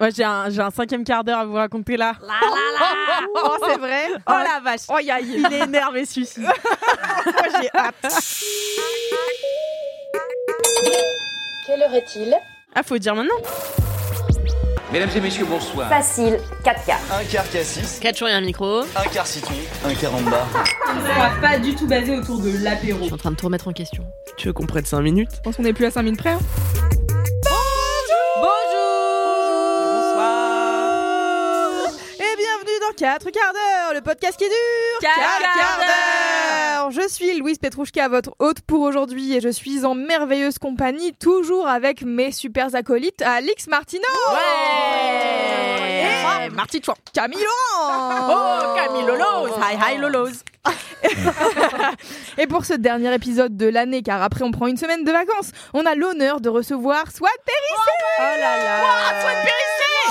Ouais, j'ai un, j'ai un cinquième quart d'heure à vous raconter là. Oh, c'est vrai Oh la vache. Oh, y a- Il est énervé celui-ci. Moi, j'ai hâte. Quelle heure est-il Ah, faut dire maintenant. Mesdames et messieurs, bonsoir. Facile, 4 quarts. Un quart cassis, 4 jours et un micro. un quart citron, un quart en bas. pas du tout basé autour de l'apéro. Je suis en train de tout remettre en question. Tu veux qu'on prenne 5 minutes? Je pense qu'on est plus à 5 minutes près. hein. Bienvenue dans 4 quarts d'heure, le podcast qui dure Quatre Quatre quarts d'heure. Je suis Louise Petrouchka, votre hôte pour aujourd'hui, et je suis en merveilleuse compagnie, toujours avec mes super acolytes, Alix Martino. Ouais. Et Marty Chouan. Camille Oh, Camille Lolos Hi, hi, Lolos Et pour ce dernier épisode de l'année, car après on prend une semaine de vacances, on a l'honneur de recevoir Swan Périssé. Oh là là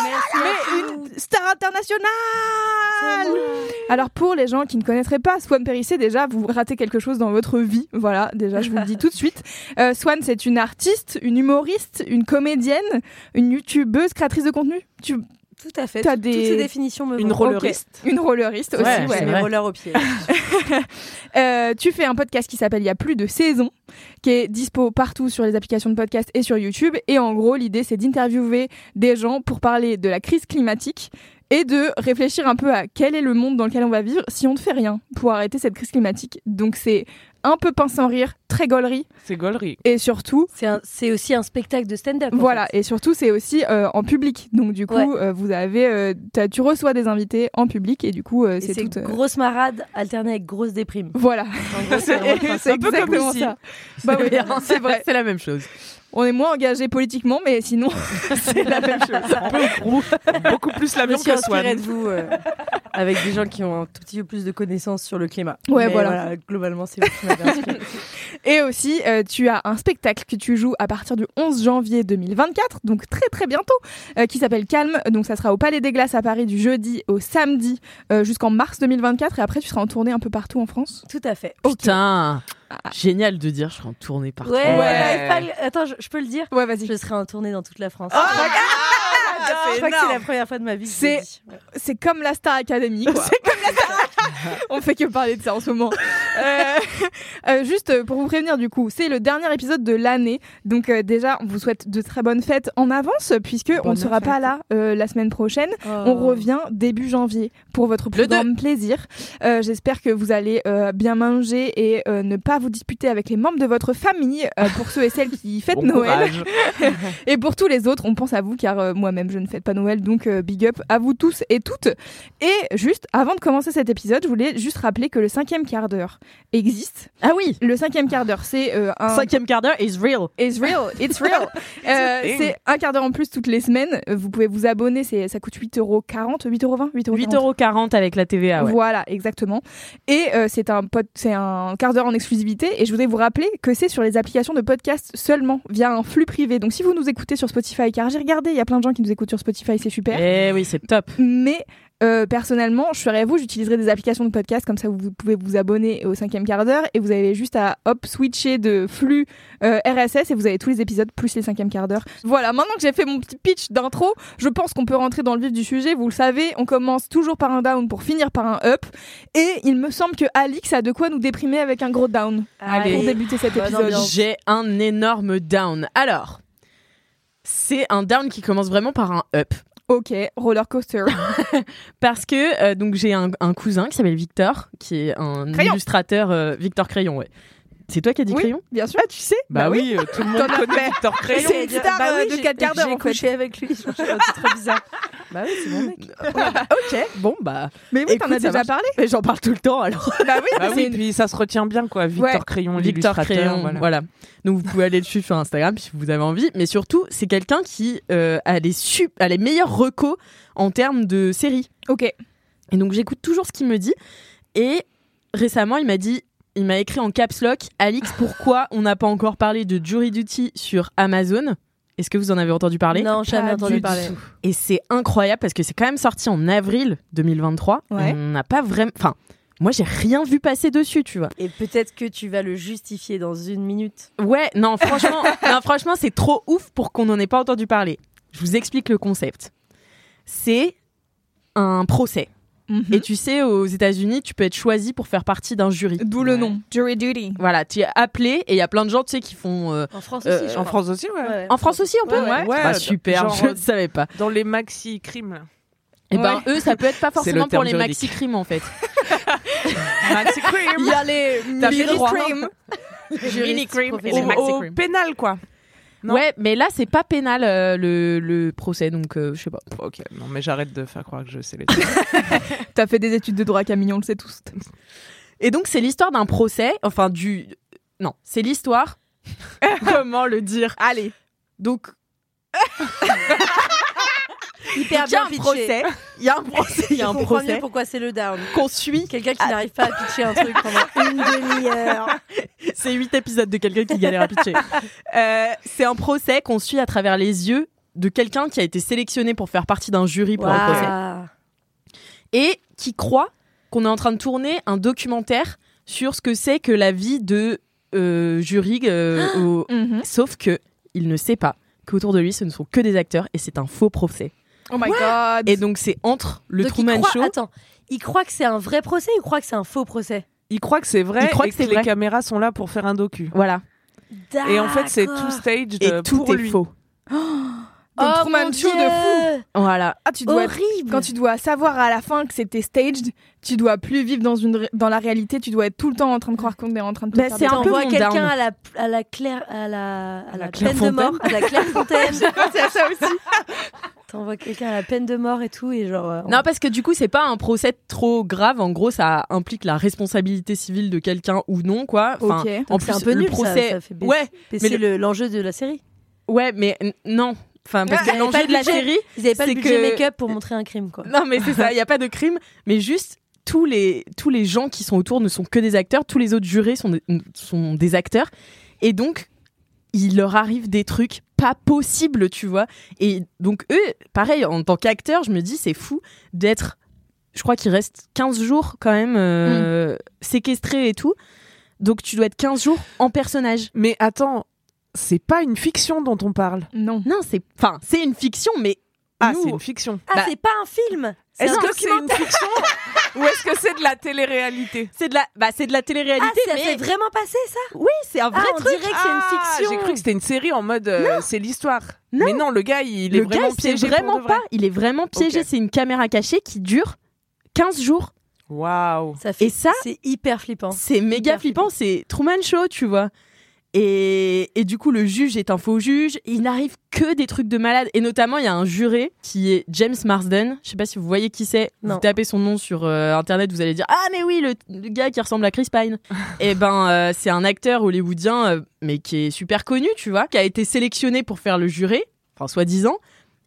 Mais une star internationale Alors pour les gens qui ne connaîtraient pas Swan Périssé, déjà vous ratez quelque chose dans votre vie. Voilà, déjà je vous le dis tout de suite. Euh, Swan c'est une artiste, une humoriste, une comédienne, une youtubeuse, créatrice de contenu. Tu Tout à fait. T'as Toutes des- ces définitions me Une rolleriste. une rolleriste aussi. Ouais, ouais. c'est Mes rollers au pied. Euh, tu fais un podcast qui s'appelle Il y a plus de saison, qui est dispo partout sur les applications de podcast et sur YouTube. Et en gros, l'idée, c'est d'interviewer des gens pour parler de la crise climatique et de réfléchir un peu à quel est le monde dans lequel on va vivre si on ne fait rien pour arrêter cette crise climatique. Donc c'est un peu pince sans rire, très gaulerie, C'est gaulerie. et surtout, C'est aussi un spectacle de stand-up. voilà, fait. et surtout c'est aussi euh, en public. Donc du coup, Ouais. euh, vous avez, euh, tu reçois des invités en public et du coup, euh, c'est euh, grosse marade alternée avec grosse déprime. Voilà, c'est Un peu comme ça. Bah oui, c'est vrai. C'est la même chose. On est moins engagé politiquement, mais sinon, c'est la même chose. Beaucoup plus la Je me même suis que Swan. de vous euh, avec des gens qui ont un tout petit peu plus de connaissances sur le climat. Ouais, Mais voilà. Globalement, c'est vous qui m'avez inspiré. Et aussi, euh, tu as un spectacle que tu joues à partir du 11 janvier 2024, donc très très bientôt, euh, qui s'appelle Calme. Donc ça sera au Palais des Glaces à Paris du jeudi au samedi euh, jusqu'en mars 2024. Et après, tu seras en tournée un peu partout en France. Tout à fait. Putain Génial de dire, je serai en tournée partout. Ouais, Ouais. pas le- Attends, je, je peux le dire Ouais, vas-y. Je serai en tournée dans toute la France. Ah, je crois que c'est la première fois de ma vie. C'est- comme la Star Academy, quoi. c'est comme la Star On fait que parler de ça en ce moment. Euh, euh, juste pour vous prévenir, du coup, c'est le dernier épisode de l'année. Donc, euh, déjà, on vous souhaite de très bonnes fêtes en avance, puisque on ne sera pas là euh, la semaine prochaine. On Oh. revient début janvier pour votre plus Le deux. grand plaisir. Euh, J'espère que vous allez euh, bien manger et euh, ne pas vous disputer avec les membres de votre famille euh, pour ceux et celles qui fêtent Bon Noël. Et pour tous les autres, on pense à vous car euh, moi-même je ne fête pas Noël, donc euh, big up à vous tous et toutes. Et juste avant de commencer cet épisode, je voulais juste rappeler que le cinquième quart d'heure existe. Ah oui Le cinquième quart d'heure, c'est euh, un Cinquième quart d'heure is real. It's real, it's real. Euh, c'est un quart d'heure en plus toutes les semaines. Vous pouvez vous abonner, c'est ça coûte 8,40€, 8,20€, 8,40€. 8,40€ avec la TVA, ouais. Voilà, exactement. Et euh, c'est un pod- c'est un quart d'heure en exclusivité. Et je voudrais vous rappeler que c'est sur les applications de podcast seulement, via un flux privé. Donc si vous nous écoutez sur Spotify, car j'ai regardé, il y a plein de gens qui nous écoutent sur Spotify, c'est super. Eh oui, c'est top. Mais euh, personnellement, je ferais à vous, j'utiliserai des applications de podcast, comme ça vous pouvez vous abonner au cinquième quart d'heure et vous avez juste à hop switcher de flux euh, RSS et vous avez tous les épisodes plus les cinquièmes quart d'heure. Voilà, maintenant que j'ai fait mon petit pitch d'intro, je pense qu'on peut rentrer dans le vif du sujet. Vous le savez, on commence toujours par un down pour finir par un up et il me semble que Alix a de quoi nous déprimer avec un gros down Allez. pour débuter cet épisode. J'ai un énorme down. Alors, c'est un down qui commence vraiment par un up. Ok, roller coaster. Parce que euh, donc j'ai un, un cousin qui s'appelle Victor, qui est un Crayon. illustrateur euh, Victor Crayon, ouais. C'est toi qui as dit Oui, Crayon bien sûr. Ah, tu sais Bah, oui, euh, tout le monde connaît. Victor Crayon. C'est une star, euh, de j'ai- quatre quarts d'heure, J'ai en fait. couché avec lui. C'est trop bizarre. Bah oui, c'est mon mec. ok, bon bah. Mais oui, t'en as déjà parlé. Mais j'en parle tout le temps alors. Bah oui, Bah c'est oui, une- puis ça se retient bien, quoi. Victor Ouais. Crayon, Victor l'illustrateur, Crayon, voilà. voilà. Donc vous pouvez aller le suivre sur Instagram si vous avez envie. Mais surtout, c'est quelqu'un qui euh, a, les sup- a les meilleurs recos en termes de séries. Ok. Et donc j'écoute toujours ce qu'il me dit. Et récemment, il m'a dit, il m'a écrit en caps lock, Alix, pourquoi on n'a pas encore parlé de Jury Duty sur Amazon? Est-ce que vous en avez entendu parler? Non, jamais Pas entendu du parler. tout. Et c'est incroyable parce que c'est quand même sorti en avril 2023. Ouais. On n'a pas vraiment. Enfin, moi j'ai rien vu passer dessus, tu vois. Et peut-être que tu vas le justifier dans une minute. Ouais, non, franchement, non, franchement, c'est trop ouf pour qu'on n'en ait pas entendu parler. Je vous explique le concept. C'est un procès. Mhm. Et tu sais, aux États-Unis, tu peux être choisi pour faire partie d'un jury. D'où le Ouais. nom, Jury Duty. Voilà, tu es appelé et il y a plein de gens, tu sais, qui font. euh, En France Euh, aussi, je En. France aussi, ouais. Ouais, En France aussi, on peut Ouais, ouais. Ouais, Bah, euh, super, genre, je euh, ne savais pas. Dans les maxi crimes. là. Et ben Ouais. eux, ça peut être pas le forcément pour les maxi crimes en fait. maxi crime. y a les mini crimes. Juriste cream et les maxi pénal, quoi. Non. Ouais, mais là c'est pas pénal euh, le, le procès, donc euh, je sais pas. Ok, non, mais j'arrête de faire croire que je sais les T'as fait des études de droit, Camille, on le sait tous. Et donc c'est l'histoire d'un procès, enfin du non, c'est l'histoire. Comment le dire? Allez. Donc Hyper il y a bien un pitché. procès, il y a un procès, il y a un procès pourquoi c'est le down. qu'on suit. Quelqu'un qui n'arrive pas à pitcher un truc pendant une demi-heure. C'est huit épisodes de quelqu'un qui galère à pitcher. Euh, c'est un procès qu'on suit à travers les yeux de quelqu'un qui a été sélectionné pour faire partie d'un jury pour un procès et qui croit qu'on est en train de tourner un documentaire sur ce que c'est que la vie de euh, jury. euh, au- Mhm. Sauf que il ne sait pas qu'autour de lui, ce ne sont que des acteurs et c'est un faux procès. Oh my god. Et donc c'est entre le Donc, Truman croit- Show. Attends, il croit que c'est un vrai procès ou il croit que c'est un faux procès? Il croit que c'est vrai Il croit et que que, les vrai. caméras sont là pour faire un docu. Voilà. Et en fait, c'est tout D'accord. staged Et tout pour est lui. faux. Donc, Oh, Truman Show de fou. Voilà. Ah, tu dois être- Horrible. Quand tu dois savoir à la fin que c'était staged, tu dois plus vivre dans, une, dans la réalité, tu dois être tout le temps en train de croire qu'on est en train de te Bah, faire c'est un peu quelqu'un à la, à la claire, à la, à la, Claire peine de mort, à la claire fontaine. C'est à ça aussi. T'envoies quelqu'un à la peine de mort et tout et genre. euh, Non, parce que du coup, c'est pas un procès trop grave. En gros, ça implique la responsabilité civile de quelqu'un ou non, quoi. Enfin. En donc c'est plus, un peu le nul. ça- procès. Ça, fait baisser, Ouais, mais le- l'enjeu de la série. ouais, mais non. Enfin, parce Ah, que l'enjeu de la série, Ils avaient pas C'est le budget que- make-up pour montrer un crime quoi. non, mais c'est ça. Il y a pas de crime, mais juste tous les tous les gens qui sont autour ne sont que des acteurs. Tous les autres jurés sont sont des acteurs, et donc il leur arrive des trucs pas possibles, tu vois. Et donc eux, pareil, en tant qu'acteurs, je me dis c'est fou d'être. Je crois qu'il reste 15 jours quand même euh, séquestrés et tout. Donc tu dois être 15 jours en personnage. Mais attends, c'est pas une fiction dont on parle. Non. Non, c'est enfin, c'est une fiction mais Ah, c'est une fiction. Ah, Bah, c'est pas un film. Est-ce que c'est une fiction ou est-ce que c'est de la télé-réalité? C'est de la bah c'est de la Ah, télé-réalité ça mais fait vraiment passer ça? Oui, c'est un vrai Ah, on truc. dirait que c'est une Ah, fiction. J'ai cru que c'était une série en mode euh, c'est l'histoire. Non. Mais non, le gars, il est le vraiment gars, piégé. vraiment de vrai. pas. Il est vraiment piégé. C'est une caméra cachée qui dure 15 jours. Waouh. Ça fait Et ça, c'est hyper flippant. c'est méga flippant. C'est Truman Show, tu vois. Et, et du coup, le juge est un faux juge. Il n'arrive que des trucs de malade. Et notamment, il y a un juré qui est James Marsden. Je sais pas si vous voyez qui c'est. Vous tapez son nom sur euh, internet, vous allez dire Ah, mais oui, le, le gars qui ressemble à Chris Pine. et ben, euh, c'est un acteur hollywoodien, euh, mais qui est super connu, tu vois, qui a été sélectionné pour faire le juré, enfin, soi-disant.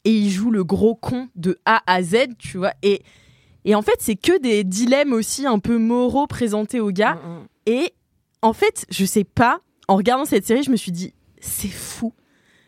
Et il joue le gros con de A à Z, tu vois. Et, et en fait, c'est que des dilemmes aussi un peu moraux présentés aux gars. Mm, mm. Et en fait, je sais pas, en regardant cette série, je me suis dit, c'est fou.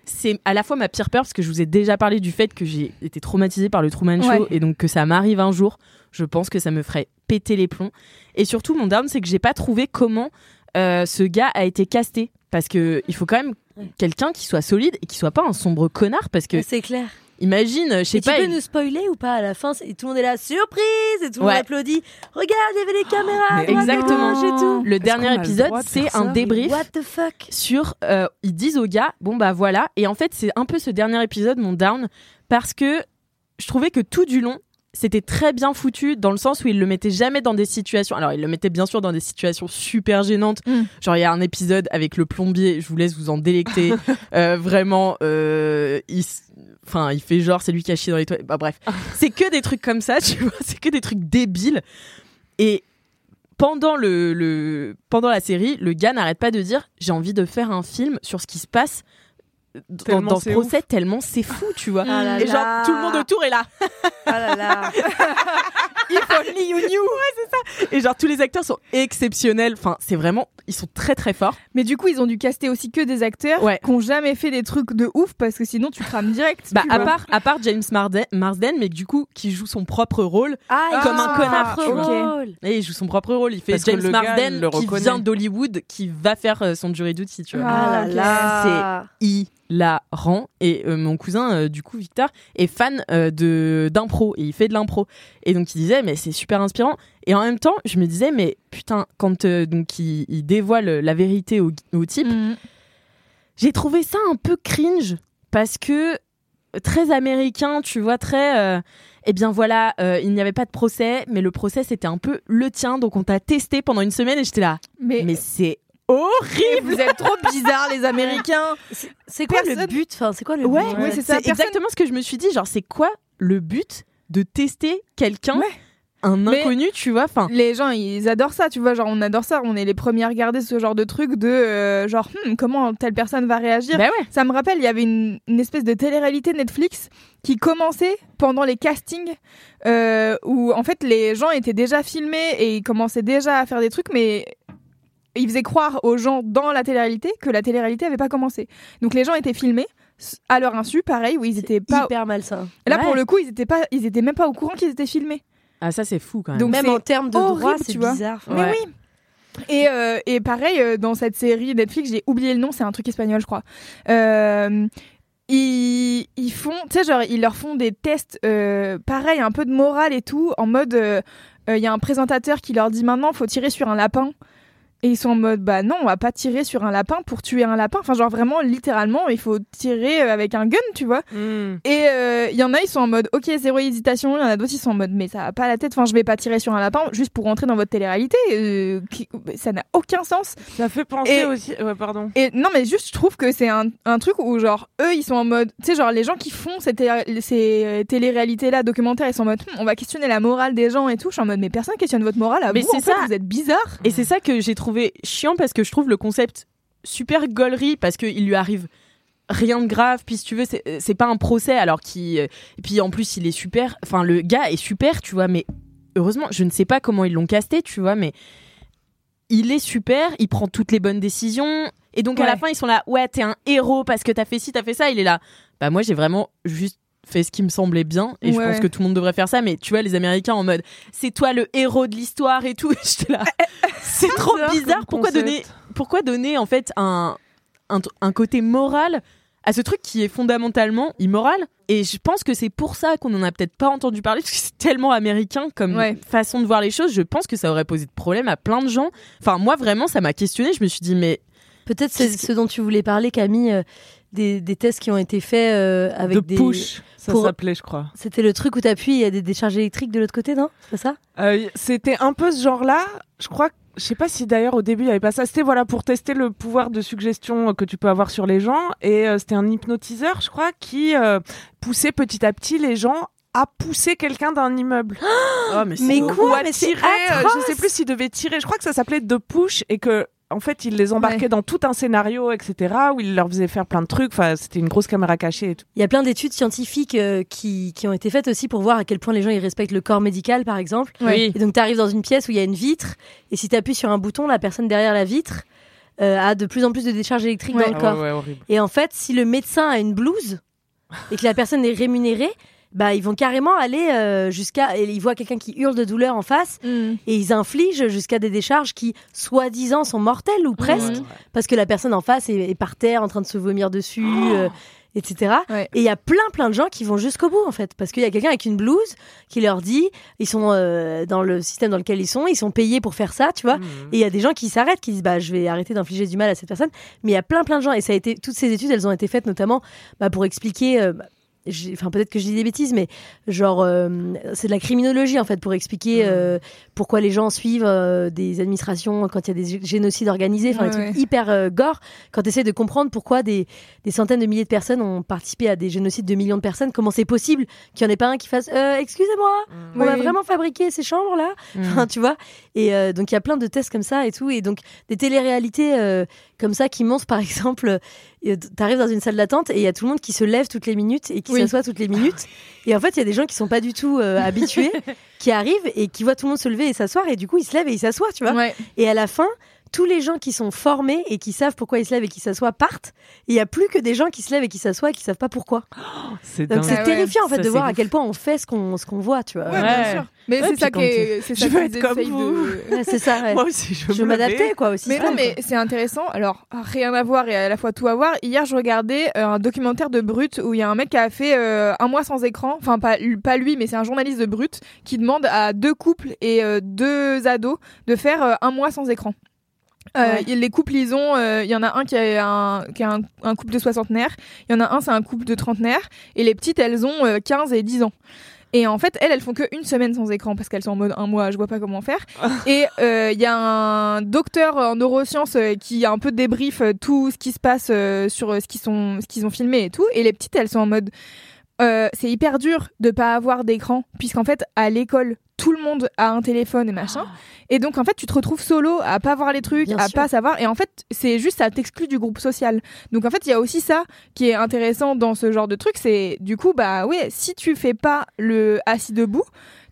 C'est à la fois ma pire peur parce que je vous ai déjà parlé du fait que j'ai été traumatisée par le Truman Show Ouais. et donc que ça m'arrive un jour. Je pense que ça me ferait péter les plombs. Et surtout, mon down, c'est que j'ai pas trouvé comment euh, ce gars a été casté. Parce que il faut quand même quelqu'un qui soit solide et qui soit pas un sombre connard. Parce que C'est clair. Imagine, je sais Et tu pas, peux il- nous spoiler ou pas à la fin Tout le monde est là, surprise Et tout le Ouais. monde applaudit. Regarde, il y avait caméras. Mais droite, à exactement. et tout. le dernier épisode, c'est un débrief. What the fuck? sur euh, ils disent aux gars bon bah voilà et en fait c'est un peu ce dernier épisode mon down parce que je trouvais que tout du long c'était très bien foutu dans le sens où il le mettait jamais dans des situations alors il le mettait bien sûr dans des situations super gênantes Mm. genre il y a un épisode avec le plombier je vous laisse vous en délecter Euh, vraiment euh, il enfin, il fait genre c'est lui qui a chié dans les toilettes. Bah bref, c'est que des trucs comme ça, tu vois, c'est que des trucs débiles. Et pendant le, le pendant la série, le gars n'arrête pas de dire j'ai envie de faire un film sur ce qui se passe dans, Tellement dans ce c'est procès tellement c'est fou, tu vois. Ah là Et genre là. tout le monde autour est là. Ah là là. If only you knew. Ouais, c'est ça. Et genre tous les acteurs sont exceptionnels. Enfin, c'est vraiment ils sont très très forts. Mais du coup, ils ont dû caster aussi que des acteurs Ouais. qui ont jamais fait des trucs de ouf parce que sinon tu crames direct. Bah tu à part à part James Marsden, Marsden mais du coup qui joue son propre rôle. Ah, Comme un il connard, rôle. Et il joue son propre rôle. Il fait Parce James Marsden le qui vient d'Hollywood, qui va faire euh, son jury duty, tu vois. Ah, Ah ok. là là. hilarant et euh, mon cousin euh, du coup Victor est fan euh, de d'impro et il fait de l'impro et donc il disait mais c'est super inspirant et en même temps je me disais mais putain quand euh, donc il, il dévoile la vérité au, au type Mhm. j'ai trouvé ça un peu cringe parce que très américain tu vois très euh, eh bien voilà, euh, il n'y avait pas de procès, mais le procès c'était un peu le tien, donc on t'a testé pendant une semaine et j'étais là. Mais, Mais c'est horrible. vous êtes trop bizarres les Américains. C'est quoi Personne- le but? Enfin, c'est quoi le Ouais, but? Ouais, c'est exactement ce que je me suis dit. Genre, c'est quoi le but de tester quelqu'un, Ouais. Un Mais- inconnu, tu vois Enfin, Les gens, ils adorent ça, tu vois. Genre, on adore ça. On est les premiers à regarder ce genre de truc de euh, genre, Hmm, comment telle personne va réagir. bah ouais. Ça me rappelle, il y avait une, une espèce de télé-réalité Netflix qui commençait pendant les castings euh, où en fait les gens étaient déjà filmés et ils commençaient déjà à faire des trucs, mais ils faisaient croire aux gens dans la télé-réalité que la télé-réalité avait pas commencé. Donc les gens étaient filmés à leur insu, pareil, où ils étaient pas. hyper malsain. Là Ouais. pour le coup, ils étaient pas, ils étaient même pas au courant qu'ils étaient filmés. Ah, ça, c'est fou quand même. Donc, Même en termes de droit, c'est vois. bizarre. Ouais. Mais oui. Et, euh, et pareil, euh, dans cette série Netflix, j'ai oublié le nom, c'est un truc espagnol, je crois. Euh, ils, ils font, tu sais, genre, ils leur font des tests, euh, pareil, un peu de morale et tout, en mode, euh, il y a un présentateur qui leur dit maintenant, faut tirer sur un lapin. Et ils sont en mode, bah non, on va pas tirer sur un lapin pour tuer un lapin. Enfin, genre vraiment, littéralement, il faut tirer euh, avec un gun, tu vois. Hmm. Et euh, il y en a, ils sont en mode ok, zéro hésitation. Il y en a d'autres, ils sont en mode mais ça va pas la tête. Enfin, je vais pas tirer sur un lapin juste pour rentrer dans votre télé-réalité. euh, qui- Ça n'a aucun sens. Ça fait penser Et- aussi. Ouais, pardon. Et non, mais juste, je trouve que c'est un, un truc où genre eux, ils sont en mode, tu sais, genre les gens qui font ces, télé- ces euh, télé-réalités-là, documentaires, ils sont en mode Hmm, on va questionner la morale des gens et tout. Je suis en mode mais personne questionne votre morale. À Mais vous, c'est en fait, ça. vous êtes bizarre. Et c'est ça que j'ai trouvé chiant parce que je trouve le concept super gaulerie parce qu'il lui arrive rien de grave. Puis si tu veux, c'est c'est pas un procès alors qu'il. Et puis en plus, il est super. Enfin, le gars est super, tu vois, mais heureusement, je ne sais pas comment ils l'ont casté, tu vois, mais il est super, il prend toutes les bonnes décisions. Et donc à la fin, ils sont là, ouais, t'es un héros parce que t'as fait ci, t'as fait ça. Il est là, bah moi, j'ai vraiment juste fait ce qui me semblait bien et je pense ouais. que tout le monde devrait faire ça mais tu vois les américains en mode c'est toi le héros de l'histoire et tout j'étais là c'est trop Bizarre pourquoi concept. donner pourquoi donner en fait un, un un côté moral à ce truc qui est fondamentalement immoral? Et je pense que c'est pour ça qu'on en a peut-être pas entendu parler parce que c'est tellement américain comme Ouais. façon de voir les choses je pense que ça aurait posé de problème à plein de gens enfin moi vraiment ça m'a questionné je me suis dit mais Peut-être c'est ce dont tu voulais parler, Camille, euh, des, des tests qui ont été faits euh, avec de des. push, ça pour- s'appelait, je crois. C'était le truc où t'appuies, il y a des décharges électriques de l'autre côté, non? C'est ça? Euh, C'était un peu ce genre-là. Je crois, que- je sais pas si d'ailleurs au début il y avait pas ça. C'était voilà pour tester le pouvoir de suggestion euh, que tu peux avoir sur les gens. Et euh, c'était un hypnotiseur, je crois, qui euh, poussait petit à petit les gens à pousser quelqu'un d'un immeuble. oh mais, Mais quoi? ou à Mais tirer. je sais plus s'il devait tirer. Je crois que ça s'appelait de push et que. En fait, il les embarquait Ouais. dans tout un scénario, etc., où il leur faisait faire plein de trucs. Enfin, c'était une grosse caméra cachée et tout. Il y a plein d'études scientifiques euh, qui, qui ont été faites aussi pour voir à quel point les gens ils respectent le corps médical, par exemple. Oui. Et donc, tu arrives dans une pièce où il y a une vitre, et si tu appuies sur un bouton, la personne derrière la vitre euh, a de plus en plus de décharges électriques Ouais. dans le corps. Ouais. Et en fait, si le médecin a une blouse et que la personne est rémunérée, bah, ils vont carrément aller euh, jusqu'à. Ils voient quelqu'un qui hurle de douleur en face Mm. et ils infligent jusqu'à des décharges qui, soi-disant, sont mortelles ou presque, Mhm. parce que la personne en face est, est par terre en train de se vomir dessus. euh, etc. Ouais. Et il y a plein plein de gens qui vont jusqu'au bout en fait, parce qu'il y a quelqu'un avec une blouse qui leur dit, ils sont euh, dans le système dans lequel ils sont, ils sont payés pour faire ça, tu vois. Mhm. Et il y a des gens qui s'arrêtent, qui disent bah je vais arrêter d'infliger du mal à cette personne. Mais il y a plein plein de gens et ça a été toutes ces études, elles ont été faites notamment bah, pour expliquer. euh, enfin peut-être que je dis des bêtises, mais genre euh, c'est de la criminologie en fait pour expliquer euh, pourquoi les gens suivent euh, des administrations quand il y a des gé- génocides organisés, enfin des Ouais, trucs ouais. hyper gore. Quand tu essaies de comprendre pourquoi des, des centaines de milliers de personnes ont participé à des génocides de millions de personnes, comment c'est possible qu'il n'y en ait pas un qui fasse excusez-moi, on Oui, va oui. vraiment fabriquer ces chambres là, Mm. Enfin, tu vois. Et donc il y a plein de tests comme ça et tout, et donc des téléréalités comme ça qui montrent par exemple, t'arrives dans une salle d'attente et il y a tout le monde qui se lève toutes les minutes et qui Oui. s'assoit toutes les minutes. Et en fait, il y a des gens qui sont pas du tout euh, habitués, qui arrivent et qui voient tout le monde se lever et s'asseoir et du coup ils se lèvent et ils s'assoient, tu vois. Ouais. Et à la fin, tous les gens qui sont formés et qui savent pourquoi ils se lèvent et qui s'assoient partent. Il y a plus que des gens qui se lèvent et qui s'assoient et qui savent pas pourquoi. C'est Donc c'est Ah ouais. terrifiant en fait Ça, de voir à quel point on fait ce qu'on ce qu'on voit, tu vois. Ouais, Ouais. bien sûr. Mais Ouais, c'est ça qui est, c'est je ça veux qu'ils être comme vous. de- Ouais, c'est ça. ouais. Moi aussi, je, Je veux m'adaptais quoi aussi. Mais c'est non, mais c'est intéressant. Alors, rien à voir et à la fois tout à voir. Hier, je regardais euh, un documentaire de Brut où il y a un mec qui a fait euh, un mois sans écran. Enfin, pas, pas lui, mais c'est un journaliste de Brut qui demande à deux couples et euh, deux ados de faire euh, un mois sans écran. Euh, Ouais. Les couples, ils ont. euh, Il y en a un qui est un, qui est un, un couple de soixantenaires. Il y en a un, c'est un couple de trentenaires. Et les petites, elles ont euh, 15 et 10 ans. Et en fait, elles, elles font que une semaine sans écran parce qu'elles sont en mode un mois, je vois pas comment faire. Et euh, il y a un docteur en neurosciences euh, qui a un peu débrief euh, tout ce qui se passe euh, sur euh, ce qu'ils sont, ce qu'ils ont filmé et tout. Et les petites, elles sont en mode, euh, c'est hyper dur de pas avoir d'écran puisqu'en fait à l'école tout le monde a un téléphone et machin. Et donc en fait tu te retrouves solo à pas voir les trucs, Bien à sûr. pas savoir. Et en fait c'est juste ça t'exclut du groupe social. Donc en fait il y a aussi ça qui est intéressant dans ce genre de truc, c'est du coup bah ouais si tu fais pas le assis debout,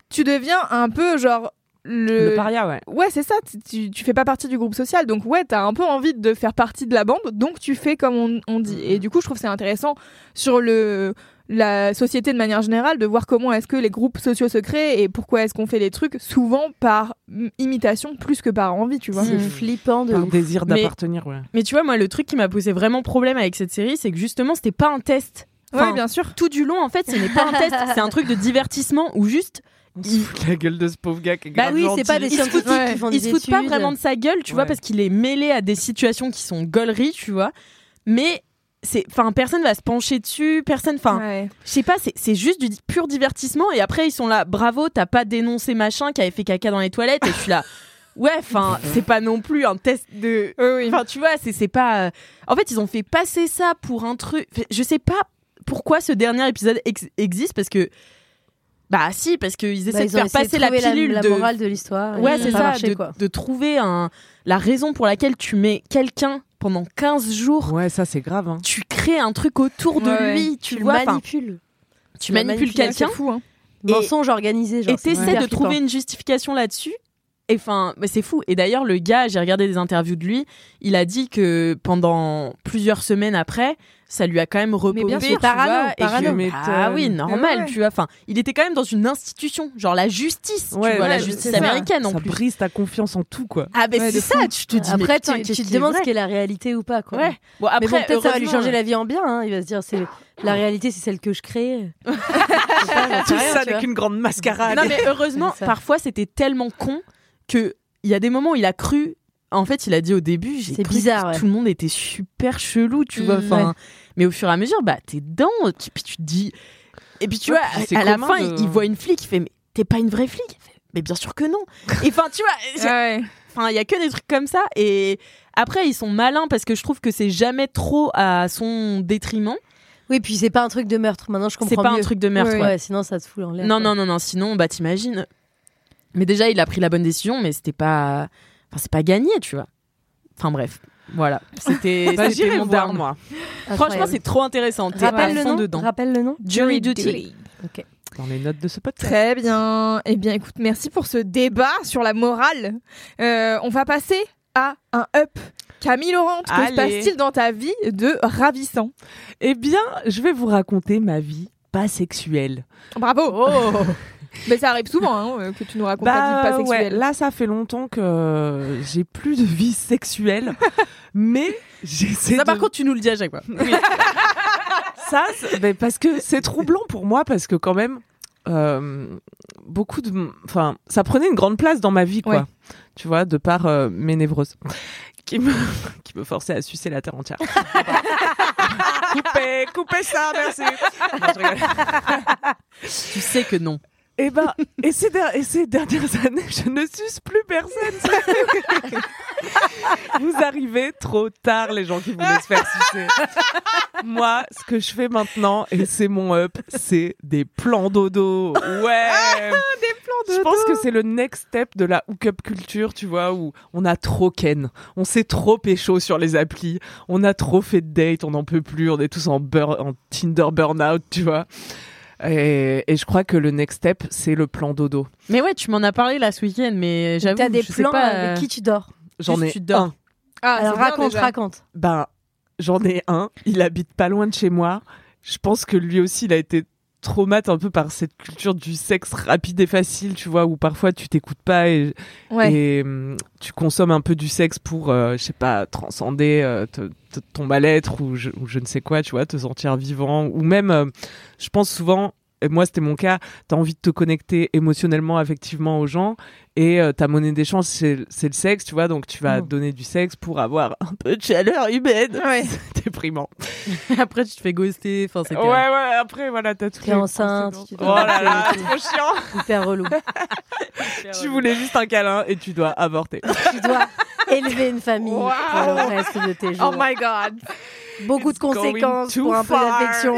tu deviens un peu genre le, Le paria, ouais. Ouais, c'est ça. tu- Tu, fais pas partie du groupe social, donc ouais, t'as un peu envie de faire partie de la bande, donc tu fais comme on, on dit. Et du coup, je trouve que c'est intéressant sur le la société de manière générale de voir comment est-ce que les groupes sociaux se créent et pourquoi est-ce qu'on fait les trucs souvent par imitation plus que par envie, tu vois. C'est Mm. flippant de Par ouf. désir Mais- d'appartenir, ouais. Mais tu vois, moi, le truc qui m'a posé vraiment problème avec cette série, c'est que justement, c'était pas un test. Enfin, ouais, bien sûr. Tout du long, en fait, ce n'est pas un test, c'est un truc de divertissement où juste On se fout de la gueule de ce pauvre gars qui est Bah oui, c'est pas des Il se fout- il se fout pas vraiment de sa gueule, tu vois, parce qu'il est mêlé à des situations qui sont gauleries, tu vois. Mais c'est, enfin, personne va se pencher dessus, personne, enfin, Ouais. je sais pas, c'est, juste du pur divertissement. Et après, ils sont là, bravo, t'as pas dénoncé machin qui avait fait caca dans les toilettes. Et je suis là, ouais, enfin, c'est pas non plus un test de. Enfin, tu vois, c'est, pas. euh, En fait, ils ont fait passer ça pour un truc. Je sais pas pourquoi ce dernier épisode ex- existe, parce que. Bah, si, parce qu'ils essaient Bah, de ils ont faire de passer la pilule la, de. morale de l'histoire. Ouais, c'est ça, marché, de, quoi. de trouver un, la raison pour laquelle tu mets quelqu'un pendant 15 jours. Ouais, ça c'est grave. Hein. Tu crées un truc autour de Ouais, lui, Tu tu, le vois. manipules. Tu tu le manipules quelqu'un C'est fou, hein. Et- Mensonge organisé, genre. et t'essaies de trouver une justification là-dessus. Et enfin, bah, c'est fou. Et d'ailleurs, le gars, j'ai regardé des interviews de lui, il a dit que pendant plusieurs semaines après, ça lui a quand même reposé. bien sûr, tu parano, vois, parano. m'étonnes. ah oui, normal, ouais. tu vois. Enfin, il était quand même dans une institution, genre la justice, Ouais, tu vois, la justice ça. américaine en ça plus. brise ta confiance en tout, quoi. Ah ben Ouais, c'est ça, fou. tu te dis. mais Après, tu, te demandes ce qu'est la réalité ou pas, quoi. Ouais. Bon Mais après, bon, peut-être ça va lui changer la vie en bien. hein. Il va se dire, c'est la réalité, c'est celle que je crée. Pas, Tout rien, ça vois. qu'une grande mascarade. Non mais heureusement, parfois c'était tellement con que il y a des moments où il a cru. En fait, il a dit au début, j'ai cru bizarre, que ouais. tout le monde était super chelou, tu vois. Mm, mais au fur et à mesure, bah t'es dedans, tu- puis tu te dis. Et puis tu Ouais, vois, à la fin, de- il, il voit une flic, il fait mais t'es pas une vraie flic? Il fait, mais bien sûr que non. Et enfin, tu vois, Ouais. Enfin, il y a que des trucs comme ça. Et après, ils sont malins parce que je trouve que c'est jamais trop à son détriment. Oui, puis c'est pas un truc de meurtre. Maintenant, je comprends C'est pas mieux. un truc de meurtre. Ouais, sinon ça te fout en l'air. Non, non, non, non. Sinon, bah t'imagines. Mais déjà, il a pris la bonne décision, mais c'était pas. Enfin, c'est pas gagné, tu vois. Enfin bref, voilà. C'était. Bah, c'était mon voir, moi. Franchement, c'est trop intéressant. Rappelle le nom. dedans. Rappelle le nom. Jury Duty. Dans les notes de ce podcast. Très bien. Eh bien, écoute, merci pour ce débat sur la morale. Euh, on va passer à un up. Camille Laurent, que se passe-t-il dans ta vie de ravissant? Eh bien, je vais vous raconter ma vie pas sexuelle. Bravo Mais ça arrive souvent hein, euh, que tu nous racontes ta vie pas Bah, ouais, sexuelle. là, ça fait longtemps que j'ai plus de vie sexuelle, mais j'essaie Ça, par de- contre, tu nous le dis à chaque fois. ça, c'est- parce que c'est troublant pour moi parce que quand même, euh, beaucoup de, enfin, ça prenait une grande place dans ma vie, quoi. Ouais. Tu vois, de par euh, mes névroses, qui me, qui me forçaient à sucer la terre entière. coupez, coupez ça, merci. Non, je rigole. Tu sais que non. Et ben, et ces, der- et ces dernières années, je ne suce plus personne. Vous arrivez trop tard, les gens qui voulaient se faire sucer. Moi, ce que je fais maintenant, et c'est mon up, c'est des plans dodo. Ouais. des plans dodo. Je pense que c'est le next step de la hookup culture, tu vois, où on a trop ken. On s'est trop pécho sur les applis. On a trop fait de dates, on n'en peut plus. On est tous en, bur- en Tinder burnout, tu vois. Et, et je crois que le next step, c'est le plan dodo. Mais ouais, tu m'en as parlé là ce week-end, mais j'avoue, T'as des je sais plans pas, avec euh, qui tu dors J'en ai tu dors. un. Ah, Alors raconte, déjà. raconte. Ben, j'en ai un. Il habite pas loin de chez moi. Je pense que lui aussi, il a été traumatisé un peu par cette culture du sexe rapide et facile, tu vois, où parfois tu t'écoutes pas et, Ouais. et hum, tu consommes un peu du sexe pour, euh, je sais pas, transcender euh, te- te- ton mal-être ou je, ou je ne sais quoi, tu vois, te sentir vivant. Ou même, euh, je pense souvent, moi c'était mon cas, t'as envie de te connecter émotionnellement, affectivement aux gens et euh, ta monnaie d'échange c'est le sexe, tu vois, donc tu vas Mm. donner du sexe pour avoir un peu de chaleur humaine. Ouais. C'est déprimant. Après, tu te fais ghoster. Enfin, c'est Ouais, ouais, après voilà, t'as tout. T'es enceinte, tu Oh là là, trop chiant. Hyper relou. Tu voulais juste un câlin et tu dois avorter. tu dois élever une famille Wow. pour le reste de tes jours. Oh my god. Beaucoup It's de conséquences pour un peu d'affection.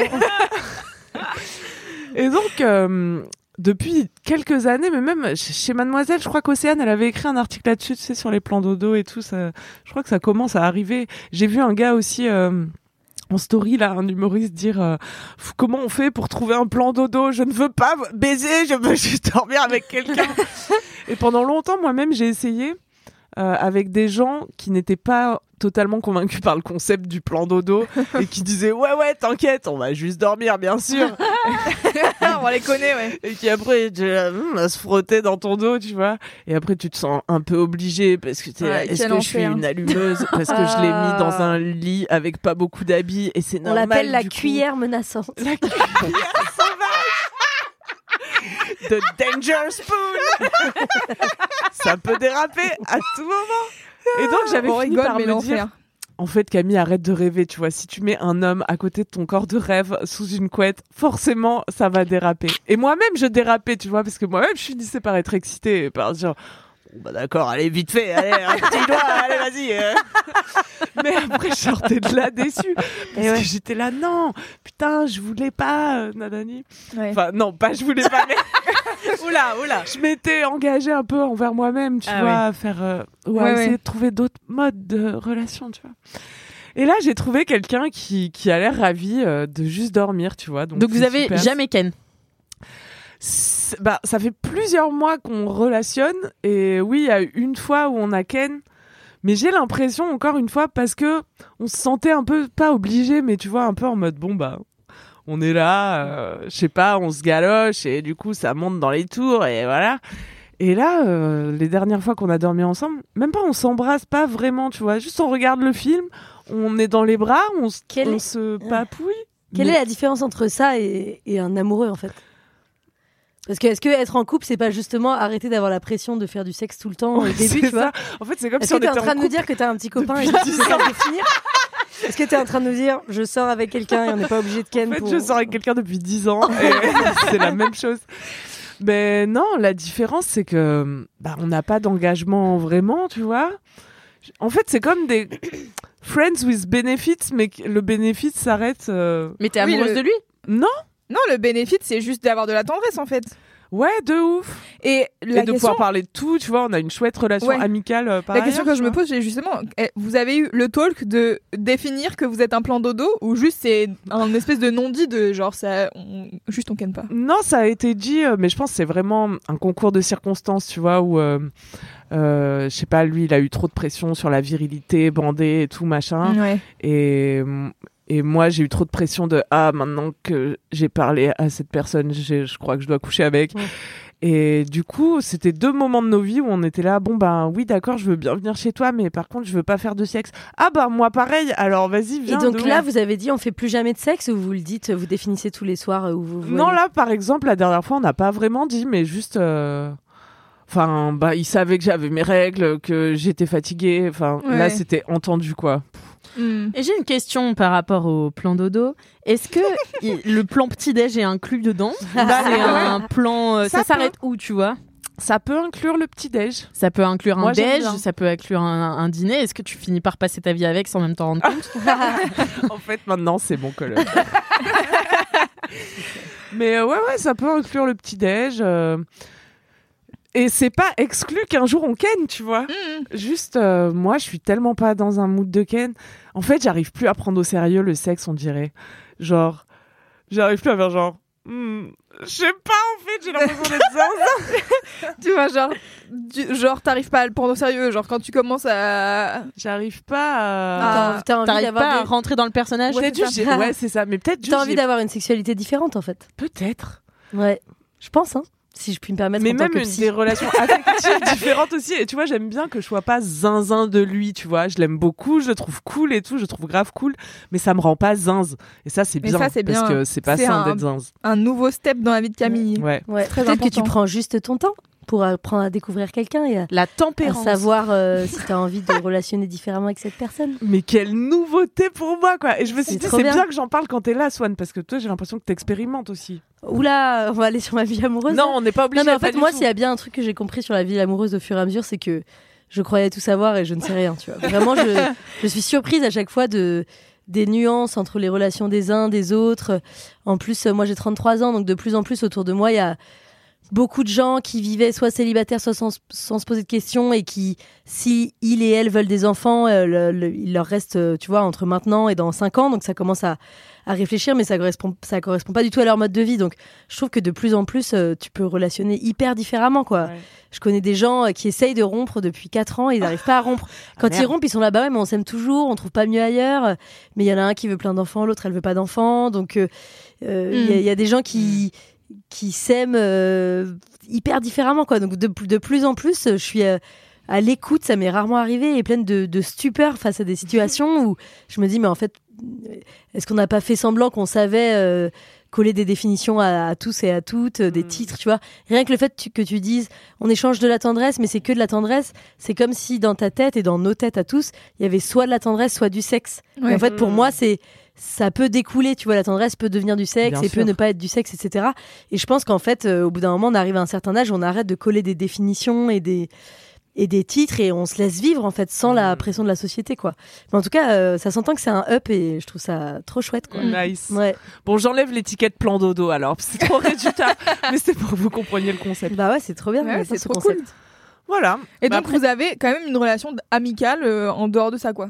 Et donc, euh, depuis quelques années, mais même ch- chez Mademoiselle, je crois qu'Océane, elle avait écrit un article là-dessus, tu sais, sur les plans dodo et tout. Ça, je crois que ça commence à arriver. J'ai vu un gars aussi. euh, en story là un humoriste dire euh, comment on fait pour trouver un plan dodo? Je ne veux pas baiser je veux juste dormir avec quelqu'un et pendant longtemps moi-même j'ai essayé euh, avec des gens qui n'étaient pas totalement convaincus par le concept du plan dodo et qui disaient ouais ouais t'inquiète on va juste dormir bien sûr On les connaît, ouais. et qui après tu hum, à se frotter dans ton dos tu vois et après tu te sens un peu obligé parce que t'es Ouais, est-ce que je suis une allumeuse parce que je l'ai mis dans Ah. un lit avec pas beaucoup d'habits et c'est On normal l'appelle la coup. cuillère menaçante. la cuillère sauvage The danger spoon ça peut déraper à tout moment et donc j'avais fini rigole, par mais me dire en fait, Camille, arrête de rêver. Tu vois, si tu mets un homme à côté de ton corps de rêve sous une couette, forcément, ça va déraper. Et moi-même, je dérapais, tu vois, parce que moi-même, je finissais par être excitée, et par dire, Bon, bah d'accord, allez, vite fait, allez, un petit doigt, allez, vas-y. euh. Mais après, je sortais de là déçue. Parce que j'étais là, non, putain, je voulais pas, euh, nanani. Ouais. Enfin, non, pas je voulais pas, mais Oula, oula. je m'étais engagée un peu envers moi-même, tu Ah vois, ouais. à faire, euh, ou à Ouais, essayer ouais. de trouver d'autres modes de relation, tu vois. Et là, j'ai trouvé quelqu'un qui, qui a l'air ravi euh, de juste dormir, tu vois. Donc, Donc vous c'est avez super. jamais Ken? Bah, ça fait plusieurs mois qu'on relationne et oui, il y a une fois où on a Ken, mais j'ai l'impression encore une fois parce que on se sentait un peu pas obligé, mais tu vois un peu en mode bon bah on est là, euh, je sais pas, on se galoche et du coup ça monte dans les tours et voilà. Et là, euh, les dernières fois qu'on a dormi ensemble, même pas on s'embrasse pas vraiment, tu vois, juste on regarde le film, on est dans les bras, on, se- Quel on est- se papouille. Quelle Mais- est la différence entre ça et, et un amoureux en fait? Parce que est-ce que être en couple, c'est pas justement arrêter d'avoir la pression de faire du sexe tout le temps au début, tu vois ça. En fait, c'est comme Est-ce si que on était en train de nous couple. dire que t'as un petit copain et que tu 10 peux pas définir Est-ce que t'es en train de nous dire je sors avec quelqu'un et on n'est pas obligé de ken En fait, pour... je sors avec quelqu'un depuis 10 ans et c'est la même chose. Mais non, la différence, c'est que bah, on n'a pas d'engagement vraiment, tu vois. En fait, c'est comme des friends with benefits, mais le bénéfice s'arrête. euh, Mais t'es Oui, amoureuse le- de lui? Non, Non, le bénéfice, c'est juste d'avoir de la tendresse, en fait. ouais, de ouf. Et la et de question, pouvoir parler de tout, tu vois. On a une chouette relation Ouais. amicale. euh, par la question ailleurs, que je me pose, c'est justement, eh, vous avez eu le talk de définir que vous êtes un plan dodo ou juste c'est un espèce de non-dit de genre ça, on- juste on ken pas? Non, ça a été dit, euh, mais je pense que c'est vraiment un concours de circonstances, tu vois, où, euh, euh, je sais pas, lui, il a eu trop de pression sur la virilité, bandée et tout, machin. Ouais. Et, et moi, j'ai eu trop de pression de, ah, maintenant que j'ai parlé à cette personne, je crois que je dois coucher avec. Ouais. Et du coup, c'était deux moments de nos vies où on était là, bon ben oui, d'accord, je veux bien venir chez toi, mais par contre, je veux pas faire de sexe. Ah bah moi pareil, alors vas-y, Et viens. donc de là, vous avez dit on fait plus jamais de sexe ou vous le dites, vous définissez tous les soirs euh, où vous Non, voyez là, par exemple, la dernière fois, on n'a pas vraiment dit, mais juste. euh, Enfin, bah, il savait que j'avais mes règles, que j'étais fatiguée. Enfin, là, c'était entendu, quoi. Et j'ai une question par rapport au plan dodo. Est-ce que le plan petit-déj est inclus dedans Bah, C'est un plan. euh, Ça ça s'arrête où, tu vois? Ça peut inclure le petit-déj. Ça peut inclure un Moi, déj, ça peut inclure un, un dîner. Est-ce que tu finis par passer ta vie avec sans même t'en rendre compte? En fait, maintenant, c'est mon coloc. Mais euh, ouais, ouais, ça peut inclure le petit-déj. euh, Et c'est pas exclu qu'un jour on ken, tu vois. Juste, euh, moi, je suis tellement pas dans un mood de ken. En fait, j'arrive plus à prendre au sérieux le sexe, on dirait. Genre, j'arrive plus à faire genre. hmm, je sais pas, en fait, j'ai l'impression d'être zinzin. Tu vois, genre, du- genre, t'arrives pas à le prendre au sérieux. Genre, quand tu commences à. J'arrive pas à. Ah. T'as- T'as envie d'avoir pas à des- rentrer dans le personnage Ouais, c'est juste, ça. ouais, c'est ça. Mais peut-être juste. t'as envie j'ai- d'avoir une sexualité différente en fait. Peut-être. Ouais, je pense, hein, si je puis me permettre mais en tant même que psy. des relations affectives différentes aussi. Et tu vois, j'aime bien que je sois pas zinzin de lui, tu vois. Je l'aime beaucoup, je le trouve cool et tout, je le trouve grave cool, mais ça me rend pas zinz. Et ça, c'est bien. ça, Parce bien. que c'est pas sain d'être zinz. Un nouveau step dans la vie de Camille. Ouais. Ouais. très Peut-être que tu prends juste ton temps pour apprendre à découvrir quelqu'un et à, La à tempérance. savoir euh, si t'as envie de relationner différemment avec cette personne. Mais quelle nouveauté pour moi, quoi. Et je me suis C'est dit, c'est bien. bien. que j'en parle quand t'es là, Swan, parce que toi, j'ai l'impression que t'expérimentes aussi. Oula, on va aller sur ma vie amoureuse. Non, on n'est pas obligé. Non, mais en fait, moi, s'il y a bien un truc que j'ai compris sur la vie amoureuse au fur et à mesure, c'est que je croyais tout savoir et je ne sais rien, tu vois. Vraiment, je, je suis surprise à chaque fois de des nuances entre les relations des uns, des autres. En plus, moi, j'ai 33 ans, donc de plus en plus autour de moi, il y a beaucoup de gens qui vivaient soit célibataires, soit sans, sans se poser de questions et qui, si ils et elles veulent des enfants, euh, le- le- il leur reste, euh, tu vois, entre maintenant et dans 5 ans, donc ça commence à, à réfléchir, mais ça correspond, ça correspond pas du tout à leur mode de vie. Donc, je trouve que de plus en plus, euh, tu peux relationner hyper différemment, quoi. Ouais. Je connais des gens euh, qui essayent de rompre depuis 4 ans et ils n'arrivent pas à rompre. Quand ils rompent, ils sont là-bas, ouais, mais on s'aime toujours, on trouve pas mieux ailleurs. Mais il y en a un qui veut plein d'enfants, l'autre elle veut pas d'enfants. Donc euh, il y, Mm. il y a des gens qui qui s'aiment euh, hyper différemment, quoi. Donc de, de plus en plus, je suis euh, à l'écoute, ça m'est rarement arrivé et pleine de, de stupeur face à des situations où je me dis mais en fait, est-ce qu'on n'a pas fait semblant qu'on savait euh, coller des définitions à, à tous et à toutes, euh, des Mm. titres, tu vois? Rien que le fait tu- que tu dises on échange de la tendresse, mais c'est que de la tendresse, c'est comme si dans ta tête et dans nos têtes à tous, il y avait soit de la tendresse, soit du sexe. Et en fait, pour Mm. moi, c'est ça peut découler, tu vois, la tendresse peut devenir du sexe Bien et sûr. peut ne pas être du sexe, etc. Et je pense qu'en fait, euh, au bout d'un moment, on arrive à un certain âge, on arrête de coller des définitions et des et des titres et on se laisse vivre en fait sans la Mm. pression de la société quoi. Mais en tout cas, euh, ça s'entend que c'est un up et je trouve ça trop chouette quoi. Nice. Ouais. Bon, j'enlève l'étiquette plan dodo alors, parce que c'est trop réducteur. mais c'est pour que vous compreniez le concept. Bah ouais, c'est trop bien. Ouais, c'est ce trop concept. cool. Voilà. Et Bah donc, après- vous avez quand même une relation amicale euh, en dehors de ça, quoi.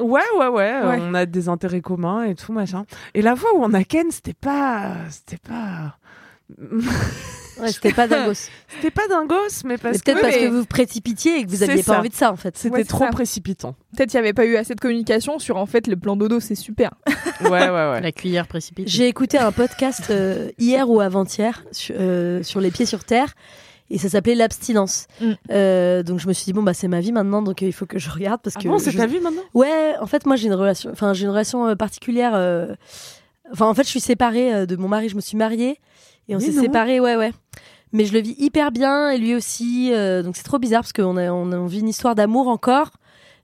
Ouais, ouais, ouais, euh, Ouais. On a des intérêts communs et tout, machin. Et la fois où on a Ken, c'était pas. C'était pas. Ouais, c'était pas dingos. C'était pas dingos, mais parce Mais peut-être que. parce mais- que vous vous précipitiez et que vous aviez pas ça. envie de ça en fait. C'était Ouais, trop ça. précipitant. Peut-être qu'il n'y avait pas eu assez de communication sur, en fait, le plan dodo, c'est super. Ouais, ouais, ouais. La cuillère précipitée. J'ai écouté un podcast euh, hier ou avant-hier sur, euh, sur les pieds sur terre et ça s'appelait l'abstinence. Mm. Euh, donc je me suis dit bon bah c'est ma vie maintenant donc il faut que je regarde parce Ah que bon, c'est je- ta vie maintenant? Ouais, en fait moi j'ai une relation enfin j'ai une relation euh, particulière euh, enfin en fait je suis séparée de mon mari, je me suis mariée et on s'est non. séparés ouais ouais. Mais je le vis hyper bien et lui aussi euh, donc c'est trop bizarre parce qu'on a on, a- on vit une histoire d'amour encore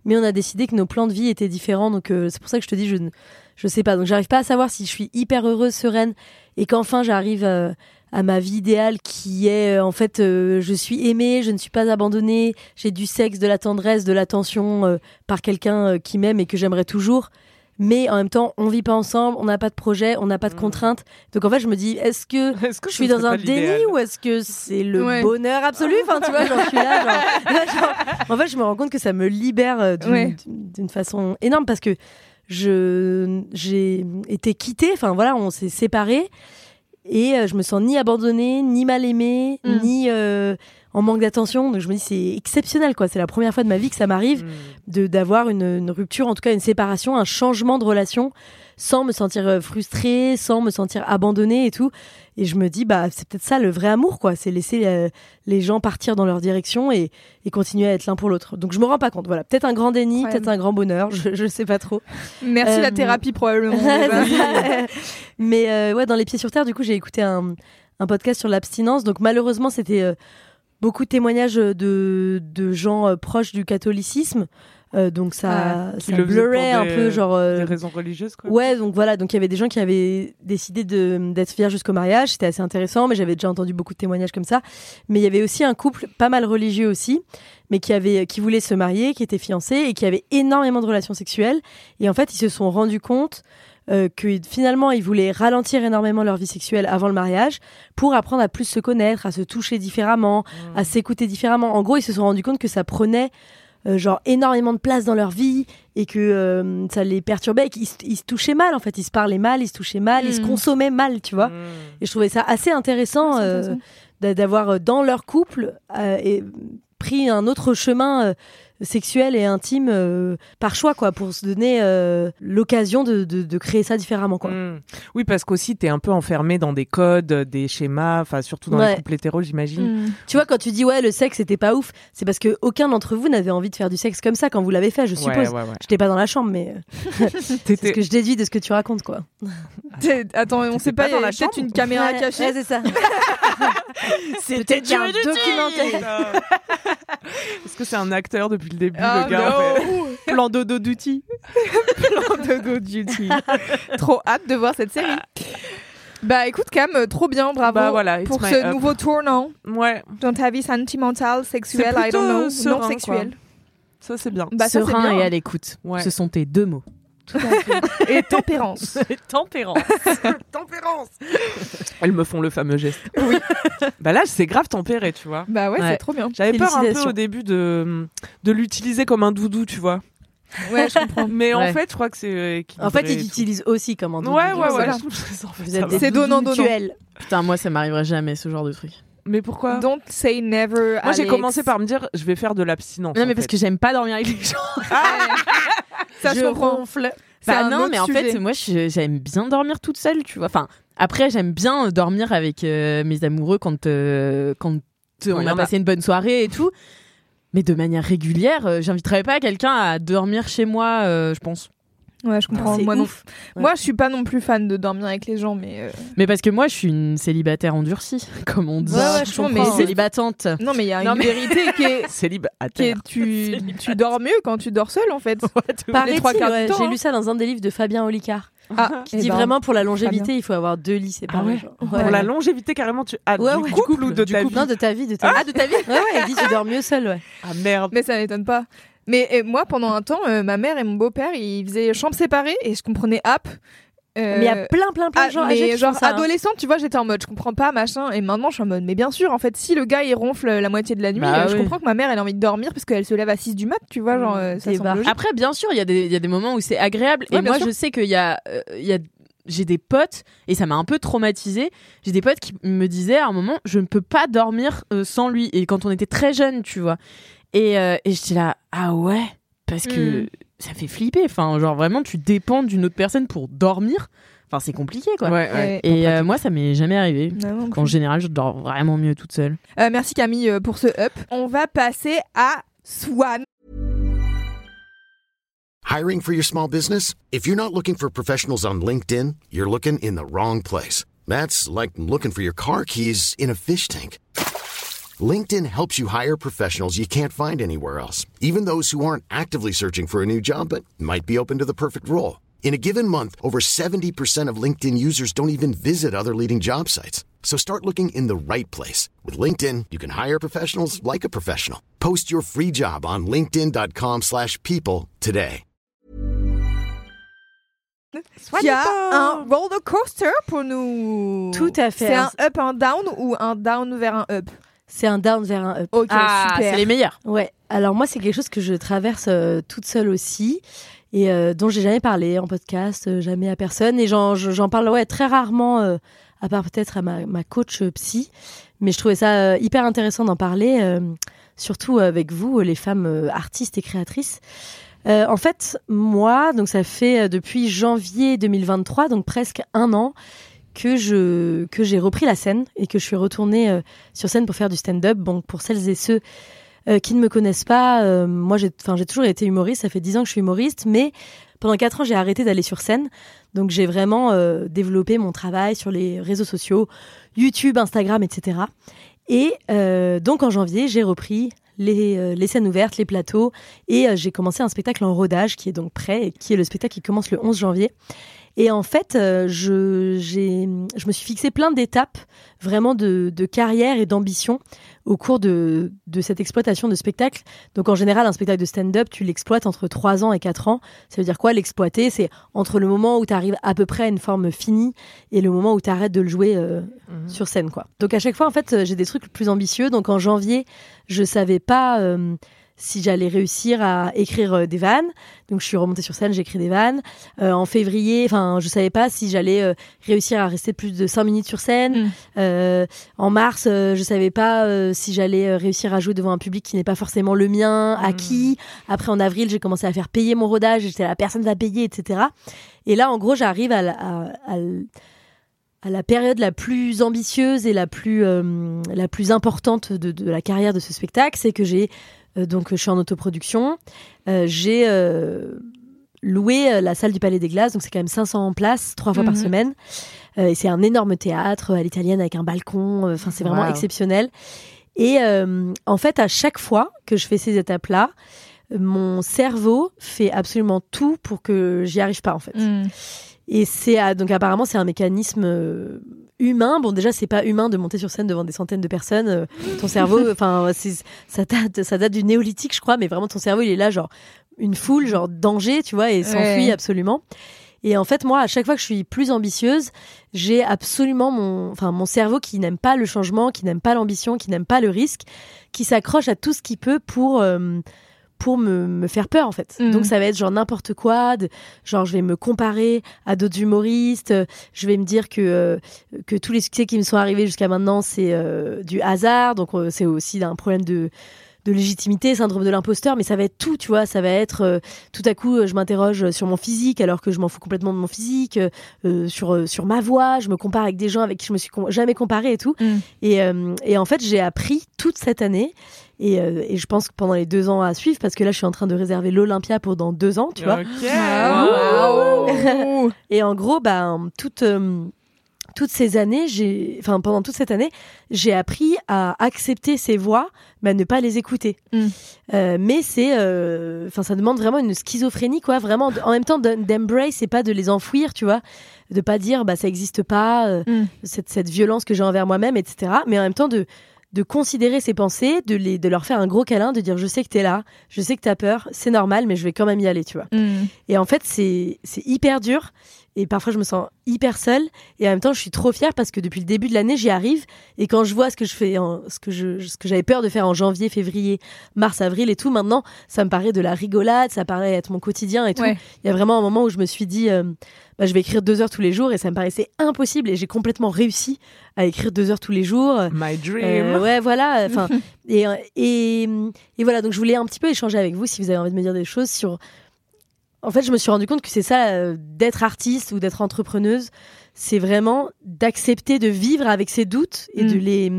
mais on a décidé que nos plans de vie étaient différents donc c'est pour ça que je te dis je ne je sais pas donc j'arrive pas à savoir si je suis hyper heureuse sereine et qu'enfin j'arrive à ma vie idéale qui est euh, en fait euh, je suis aimée, je ne suis pas abandonnée, j'ai du sexe, de la tendresse, de l'attention euh, par quelqu'un euh, qui m'aime et que j'aimerais toujours. Mais en même temps, on vit pas ensemble, on n'a pas de projet, on n'a pas de Mm. contraintes. Donc en fait, je me dis, est-ce que je suis dans un déni ou est-ce que c'est le Ouais. bonheur absolu? Enfin, tu vois, genre, je suis là, genre- là, genre- en fait, je me rends compte que ça me libère d'une Ouais. d'une façon énorme parce que je j'ai été quittée. Enfin voilà, on s'est séparés et euh, je me sens ni abandonnée, ni mal aimée, Mm. ni euh, en manque d'attention. Donc je me dis c'est exceptionnel quoi. C'est la première fois de ma vie que ça m'arrive Mm. de d'avoir une, une rupture, en tout cas une séparation, un changement de relation, sans me sentir euh, frustrée, sans me sentir abandonnée et tout. Et je me dis bah c'est peut-être ça le vrai amour quoi. C'est laisser euh, les gens partir dans leur direction et, et continuer à être l'un pour l'autre. Donc je me rends pas compte. Voilà, peut-être un grand déni, Ouais. peut-être un grand bonheur. Je je sais pas trop. Merci Euh, la thérapie probablement. Mais euh, ouais, dans Les Pieds sur Terre, du coup, j'ai écouté un, un podcast sur l'abstinence. Donc malheureusement, c'était euh, beaucoup de témoignages de, de gens euh, proches du catholicisme. Euh, donc ça, Qui ça blurrait un peu, genre. euh, Des raisons religieuses, quoi. Ouais, donc voilà, donc il y avait des gens qui avaient décidé de d'être fiers jusqu'au mariage, c'était assez intéressant, mais j'avais déjà entendu beaucoup de témoignages comme ça. Mais il y avait aussi un couple pas mal religieux aussi, mais qui avait qui voulait se marier, qui était fiancé et qui avait énormément de relations sexuelles. Et en fait, ils se sont rendus compte euh, que finalement, ils voulaient ralentir énormément leur vie sexuelle avant le mariage pour apprendre à plus se connaître, à se toucher différemment, à s'écouter différemment. En gros, ils se sont rendus compte que ça prenait euh, genre énormément de place dans leur vie et que euh, ça les perturbait et qu'ils ils se touchaient mal en fait ils se parlaient mal ils se touchaient mal ils se Mm. consommaient mal tu vois Mm. et je trouvais ça assez intéressant euh, d'avoir dans leur couple et pris un autre chemin euh, sexuel et intime euh, par choix quoi pour se donner euh, l'occasion de, de, de créer ça différemment quoi Mm. Oui, parce qu'aussi, t'es un peu enfermé dans des codes, des schémas, enfin, surtout dans Ouais. les couples hétéros, j'imagine. Mm. tu vois quand tu dis ouais le sexe c'était pas ouf c'est parce que aucun d'entre vous n'avait envie de faire du sexe comme ça quand vous l'avez fait je suppose Ouais, ouais, ouais. J'étais pas dans la chambre, mais euh, c'est ce que je déduis de ce que tu racontes, quoi. T'es- Attends, on sait pas pas, il y dans a la peut-être chambre une caméra Ouais, cachée. ouais, c'est ça. C'était a un documentaire. Est-ce que c'est un acteur depuis le début, Ah, le gars en fait no. Plan dodo duty. Plan de Go Duty. Trop hâte de voir cette série. Bah écoute Cam, euh, trop bien, bravo Bah voilà, it's pour ce up. nouveau tournant Ouais, dans ta vie sentimentale, sexuelle, I don't know, plutôt serein, non sexuelle. ça c'est bien. Bah ça Serein bien. et à l'écoute. Ouais. Ce sont tes deux mots. Et tempérance. Tempérance. Tempérance Elles me font le fameux geste. Oui. bah là, c'est grave tempéré, tu vois. bah ouais, Ouais. c'est trop bien. J'avais peur un peu au début de, de l'utiliser comme un doudou, tu vois. Ouais, je comprends. Mais en Ouais. fait, je crois que c'est. euh, En fait, ils t'utilisent aussi comme un doudou. Ouais, ouais, ouais. Voilà. des C'est donnant, donnant. Putain, moi, ça m'arriverait jamais ce genre de truc. Mais pourquoi? Don't say never. Moi, j'ai commencé par me dire, je vais faire de l'abstinence. Non, en mais parce fait. que j'aime pas dormir avec les gens. Ça, je ronfle. Bah non, mais en fait, moi, j'aime bien dormir toute seule, tu vois. Enfin, après, j'aime bien dormir avec euh, mes amoureux quand, euh, quand euh, on y a passé une bonne soirée et tout. Mais de manière régulière, euh, j'inviterais pas quelqu'un à dormir chez moi, euh, je pense. Ouais, je comprends. Moi, non. Ouais. Moi, je suis pas non plus fan de dormir avec les gens, mais euh, Mais parce que moi, je suis une célibataire endurcie, comme on dit. Ouais, ouais, je mais comprends. célibatante. non, mais il y a Non, une mais- vérité qui est, à qui est tu, tu dors mieux quand tu dors seul en fait. Paraît-il, trois quarts du ouais, J'ai hein. lu ça dans un des livres de Fabien Olicard. Ah, Qui eh dit ben, vraiment pour la longévité, il faut avoir deux lits séparés. Ah ouais. Pour la longévité, carrément, tu. Ah, Ouais, du ouais, du couple couple, ou de ta couple. vie Non, de ta vie, de ta vie. Ah, de ta vie Ouais, ouais, il dit tu dors mieux seul, ouais. Ah merde. Mais ça m'étonne pas. Mais moi, pendant un temps, euh, ma mère et mon beau-père, ils faisaient chambre séparée et je comprenais app. Euh, Mais il y a plein, plein, plein ah, de gens mais âgés qui genre font ça, hein. adolescente, tu vois, j'étais en mode je comprends pas machin et maintenant je suis en mode mais bien sûr en fait si le gars il ronfle la moitié de la nuit, Bah euh, je comprends que ma mère elle a envie de dormir parce qu'elle se lève à 6 du mat, tu vois, genre ça semble logique. Après, bien sûr, il y, a des- il y a des moments où c'est agréable. Ouais, et moi, sûr. je sais qu'il y a, euh, il y a j'ai des potes et ça m'a un peu traumatisé. J'ai des potes qui me disaient à un moment, je ne peux pas dormir euh, sans lui. Et quand on était très jeunes, tu vois. Et, euh, et j'étais là, ah ouais, parce que Mm. ça fait flipper. Enfin, genre vraiment, tu dépends d'une autre personne pour dormir. Enfin, c'est compliqué, quoi. Ouais, ouais. Et euh, moi, ça m'est jamais arrivé. Non, non. En général, je dors vraiment mieux toute seule. Euh, merci Camille euh, pour ce up. On va passer à Swan. Hiring for your small business? If you're not looking for professionals on LinkedIn, you're looking in the wrong place. That's like looking for your car keys in a fish tank. LinkedIn helps you hire professionals you can't find anywhere else, even those who aren't actively searching for a new job but might be open to the perfect role. In a given month, over 70% of LinkedIn users don't even visit other leading job sites. So start looking in the right place. With LinkedIn, you can hire professionals like a professional. Post your free job on linkedin.com/people slash people today. qui a un roller coaster pour nous. Tout à fait. C'est un up, un down ou un down vers un up C'est un down vers un up. Ok, ah, super. c'est les meilleurs. Ouais. Alors moi, c'est quelque chose que je traverse euh, toute seule aussi et euh, dont j'ai jamais parlé en podcast, euh, jamais à personne. Et j'en je- j'en parle ouais très rarement euh, à part peut-être à ma, ma coach psy. Mais je trouvais ça euh, hyper intéressant d'en parler, euh, surtout avec vous, les femmes euh, artistes et créatrices. Euh, en fait, moi, donc ça fait euh, depuis janvier 2023, donc presque un an, que je que j'ai repris la scène et que je suis retournée euh, sur scène pour faire du stand-up. Bon, pour celles et ceux euh, qui ne me connaissent pas, euh, moi j'ai enfin j'ai toujours été humoriste, ça fait dix ans que je suis humoriste, mais pendant quatre ans j'ai arrêté d'aller sur scène. Donc j'ai vraiment développé mon travail sur les réseaux sociaux, YouTube, Instagram, etc. Et donc en janvier, j'ai repris les, les scènes ouvertes, les plateaux, et j'ai commencé un spectacle en rodage qui est donc prêt, et qui est le spectacle qui commence le 11 janvier. Et en fait, euh, je, je me suis fixé plein d'étapes vraiment de, de carrière et d'ambition au cours de, de cette exploitation de spectacle. Donc en général, un spectacle de stand-up, tu l'exploites entre 3 ans et 4 ans. Ça veut dire quoi l'exploiter? C'est entre le moment où tu arrives à peu près à une forme finie et le moment où tu arrêtes de le jouer euh, sur scène. quoi. Donc à chaque fois, en fait, euh, j'ai des trucs plus ambitieux. Donc en janvier, je savais pas... euh, si j'allais réussir à écrire euh, des vannes. Donc je suis remontée sur scène, j'ai écrit des vannes. Euh, en février, enfin, je savais pas si j'allais euh, réussir à rester plus de 5 minutes sur scène. Mm. Euh, en mars, je savais pas si j'allais réussir à jouer devant un public qui n'est pas forcément le mien, à qui. Après en avril, j'ai commencé à faire payer mon rodage, j'étais la personne va payer, etc. Et là, en gros, j'arrive à, la- à, à l- à la période la plus ambitieuse et la plus, la plus importante de, de la carrière de ce spectacle, c'est que j'ai donc je suis en autoproduction, euh, j'ai euh, loué euh, la salle du Palais des Glaces, donc c'est quand même 500 places trois fois par Mhm. semaine, Euh, et c'est un énorme théâtre euh, à l'italienne avec un balcon, euh, enfin c'est vraiment Wow. exceptionnel. Et euh, en fait, à chaque fois que je fais ces étapes-là, euh, mon cerveau fait absolument tout pour que j'y arrive pas en fait. Mm. Et c'est donc apparemment c'est un mécanisme euh, humain. Bon déjà c'est pas humain de monter sur scène devant des centaines de personnes. Euh, ton cerveau, enfin ça date ça date du néolithique je crois, mais vraiment ton cerveau il est là genre une foule genre danger tu vois et s'enfuit Ouais. absolument. Et en fait moi à chaque fois que je suis plus ambitieuse, j'ai absolument mon enfin mon cerveau qui n'aime pas le changement, qui n'aime pas l'ambition, qui n'aime pas le risque, qui s'accroche à tout ce qu'il peut pour euh, pour me, me faire peur en fait. Mhm. Donc ça va être genre n'importe quoi, de, genre je vais me comparer à d'autres humoristes, euh, je vais me dire que euh, que tous les succès qui me sont arrivés jusqu'à maintenant c'est euh, du hasard, donc euh, c'est aussi un problème de de légitimité, syndrome de l'imposteur, mais ça va être tout, tu vois, ça va être euh, tout à coup euh, je m'interroge sur mon physique alors que je m'en fous complètement de mon physique, euh, sur sur ma voix, je me compare avec des gens avec qui je me suis com- jamais comparée et tout. Mm. Et et en fait j'ai appris toute cette année et, euh, et je pense que pendant les deux ans à suivre, parce que là je suis en train de réserver l'Olympia pour dans deux ans, tu vois. Ok. Waouh. Et en gros, ben, toute, euh, toutes ces années, j'ai, enfin, pendant toute cette année, j'ai appris à accepter ces voix, mais à ne pas les écouter. Mm. Euh, mais c'est, euh, enfin, ça demande vraiment une schizophrénie, quoi. Vraiment, en même temps, d'em- d'embrace et pas de les enfouir, tu vois. De pas dire, bah, ça existe pas, euh, Mm. cette, cette violence que j'ai envers moi-même, etc. Mais en même temps, de, de considérer ces pensées, de, les, de leur faire un gros câlin, de dire, je sais que t'es là, je sais que t'as peur, c'est normal, mais je vais quand même y aller, tu vois. Mm. Et en fait, c'est c'est hyper dur. Et parfois, je me sens hyper seule. Et en même temps, je suis trop fière parce que depuis le début de l'année, j'y arrive. Et quand je vois ce que je fais, en, ce que je, ce que j'avais peur de faire en janvier, février, mars, avril et tout, maintenant, ça me paraît de la rigolade, ça paraît être mon quotidien et tout. Ouais. Il y a vraiment un moment où je me suis dit, euh, bah, je vais écrire deux heures tous les jours et ça me paraissait impossible. Et j'ai complètement réussi à écrire deux heures tous les jours. My dream. Euh, ouais, voilà. Enfin, et, et, et voilà. Donc, je voulais un petit peu échanger avec vous si vous avez envie de me dire des choses sur. En fait, je me suis rendu compte que c'est ça, euh, d'être artiste ou d'être entrepreneuse, c'est vraiment d'accepter de vivre avec ses doutes et de Mm. les.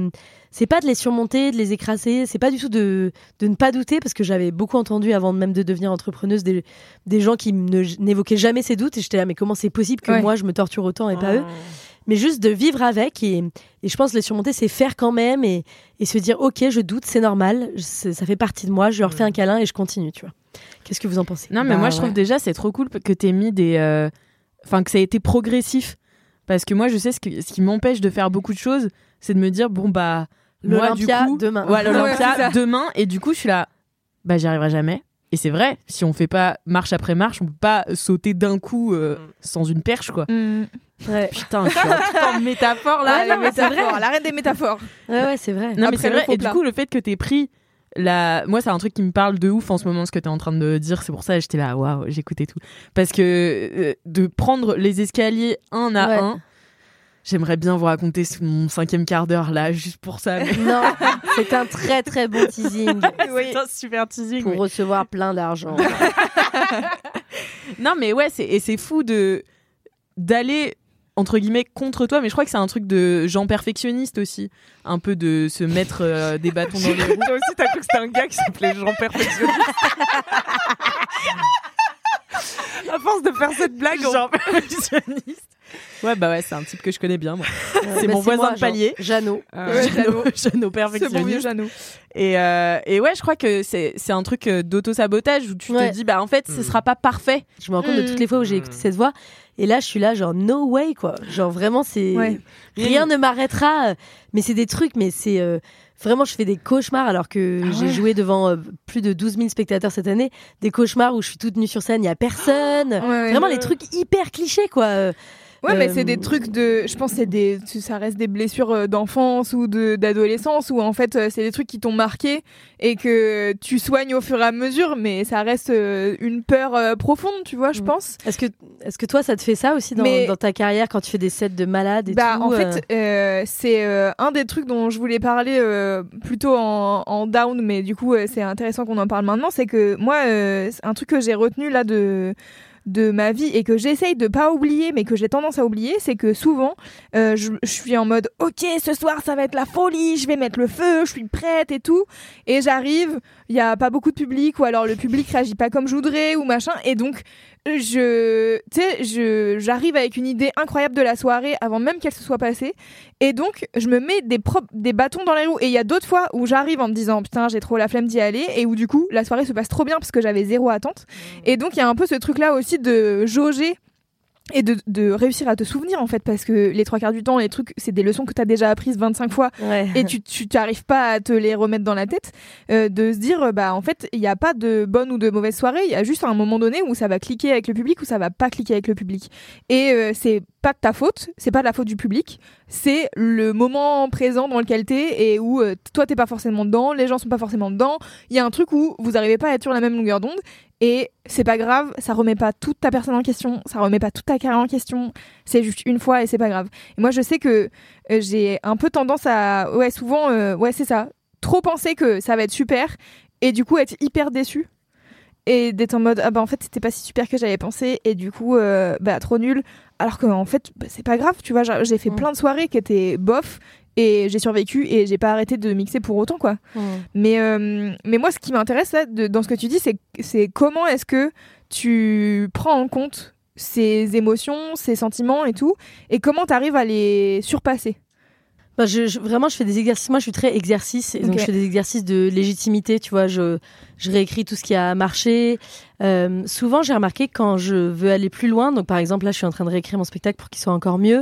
C'est pas de les surmonter, de les écraser, c'est pas du tout de, de ne pas douter, parce que j'avais beaucoup entendu avant même de devenir entrepreneuse des, des gens qui ne- n'évoquaient jamais ces doutes, et j'étais là, mais comment c'est possible que Ouais. moi je me torture autant et pas eux? Oh. mais juste de vivre avec et, et je pense les surmonter c'est faire quand même et, et se dire ok je doute c'est normal ça fait partie de moi je leur fais un câlin et je continue tu vois qu'est-ce que vous en pensez? Non, mais Bah, moi, je trouve ouais. déjà, c'est trop cool que t'aies mis des. euh, Enfin, que ça a été progressif. Parce que moi, je sais ce, que, ce qui m'empêche de faire beaucoup de choses, c'est de me dire, bon, bah. Moi, du L'Olympia coup, demain. Ouais, l'Olympia demain. Et du coup, je suis là, bah, j'y arriverai jamais. Et c'est vrai, si on fait pas marche après marche, on peut pas sauter d'un coup euh, sans une perche, quoi. Mm. ouais Putain, je suis en métaphore là. Vrai. métaphores, la reine des métaphores. ouais, ouais, c'est vrai Non, mais c'est vrai. Et du coup, le fait que t'aies pris la. Moi, c'est un truc qui me parle de ouf en ce moment, ce que t'es en train de dire. C'est pour ça que j'étais là, waouh, j'écoutais tout. Parce que euh, de prendre les escaliers un à Ouais. un, J'aimerais bien vous raconter mon cinquième quart d'heure là, juste pour ça. mais- Non, c'est un très très bon teasing C'est un super teasing. pour recevoir plein d'argent. Non, mais ouais, c'est et c'est fou de d'aller entre guillemets contre toi, mais je crois que c'est un truc de gens perfectionnistes aussi, un peu de se mettre euh, des bâtons dans les roues. Toi aussi, t'as cru que c'était un gars qui s'appelait Jean Perfectionniste. à force de faire cette blague, on- Genre perfectionniste. Ouais, bah ouais, c'est un type que je connais bien, moi. C'est Bah, mon voisin moi, de palier. Jeannot. Euh, Jeannot, perfectionniste. Jeannot. Et, euh, et ouais, je crois que c'est un truc euh, d'auto-sabotage où tu Ouais. te dis, bah en fait, ce sera pas parfait. Je me rends compte de Mm. toutes les fois où j'ai écouté cette voix. Et là, je suis là, genre, no way, quoi. Genre, vraiment, c'est. Ouais. Rien ne m'arrêtera. euh, Mais c'est des trucs, mais c'est. euh, Vraiment, je fais des cauchemars alors que Ah j'ai joué devant euh, plus de 12 000 spectateurs cette année. Des cauchemars où je suis toute nue sur scène, il n'y a personne. Ouais, ouais. Vraiment, les trucs hyper clichés, quoi. Euh, Ouais, mais Euh, c'est des trucs de. Je pense que c'est des. Ça reste des blessures euh, d'enfance ou de d'adolescence où en fait euh, c'est des trucs qui t'ont marqué et que tu soignes au fur et à mesure, mais ça reste euh, une peur euh, profonde, tu vois, je Mm. pense. Est-ce que, est-ce que toi, ça te fait ça aussi dans, Mais- dans ta carrière quand tu fais des sets de malades et Bah, tout en euh, fait, euh, c'est euh, un des trucs dont je voulais parler euh, plutôt en, en down, mais du coup, euh, c'est intéressant qu'on en parle maintenant. C'est que moi, euh, un truc que j'ai retenu là de de ma vie et que j'essaye de pas oublier mais que j'ai tendance à oublier c'est que souvent euh, je, suis en mode ok ce soir ça va être la folie je vais mettre le feu je suis prête et tout. Et j'arrive il y a pas beaucoup de public ou alors le public réagit pas comme je voudrais ou machin. Et donc je tu sais je j'arrive avec une idée incroyable de la soirée avant même qu'elle se soit passée. Et donc je me mets des des bâtons dans les roues. Et il y a d'autres fois où j'arrive en me disant putain j'ai trop la flemme d'y aller. Et où du coup la soirée se passe trop bien parce que j'avais zéro attente. Et donc il y a un peu ce truc là aussi de jauger et de, de réussir à te souvenir en fait parce que les trois quarts du temps les trucs c'est des leçons que tu as déjà apprises 25 fois ouais. et tu tu t'arrives pas à te les remettre dans la tête euh, de se dire bah en fait il n'y a pas de bonne ou de mauvaise soirée il y a juste un moment donné où ça va cliquer avec le public ou ça va pas cliquer avec le public et euh, c'est pas de ta faute c'est pas de la faute du public c'est le moment présent dans lequel t'es et où euh, toi t'es pas forcément dedans les gens sont pas forcément dedans il y a un truc où vous arrivez pas à être sur la même longueur d'onde et c'est pas grave ça remet pas toute ta personne en question ça remet pas toute ta carrière en question. C'est juste une fois et c'est pas grave. Et moi je sais que euh, j'ai un peu tendance à ouais souvent euh, ouais c'est ça trop penser que ça va être super et du coup être hyper déçu et d'être en mode ah bah en fait c'était pas si super que j'avais pensé et du coup euh, bah trop nul. Alors que en fait bah, c'est pas grave tu vois j'ai fait Mm. plein de soirées qui étaient bof et j'ai survécu et j'ai pas arrêté de mixer pour autant quoi Mm. mais euh, mais moi ce qui m'intéresse là de- dans ce que tu dis c'est c'est comment est-ce que tu prends en compte ces émotions ces sentiments et tout et comment t'arrives à les surpasser? Bah, je, je- vraiment, je fais des exercices. Moi, je suis très exercice. Et donc, je fais des exercices de légitimité. Tu vois, je, je réécris tout ce qui a marché. Euh, souvent, j'ai remarqué quand je veux aller plus loin, donc par exemple, là, je suis en train de réécrire mon spectacle pour qu'il soit encore mieux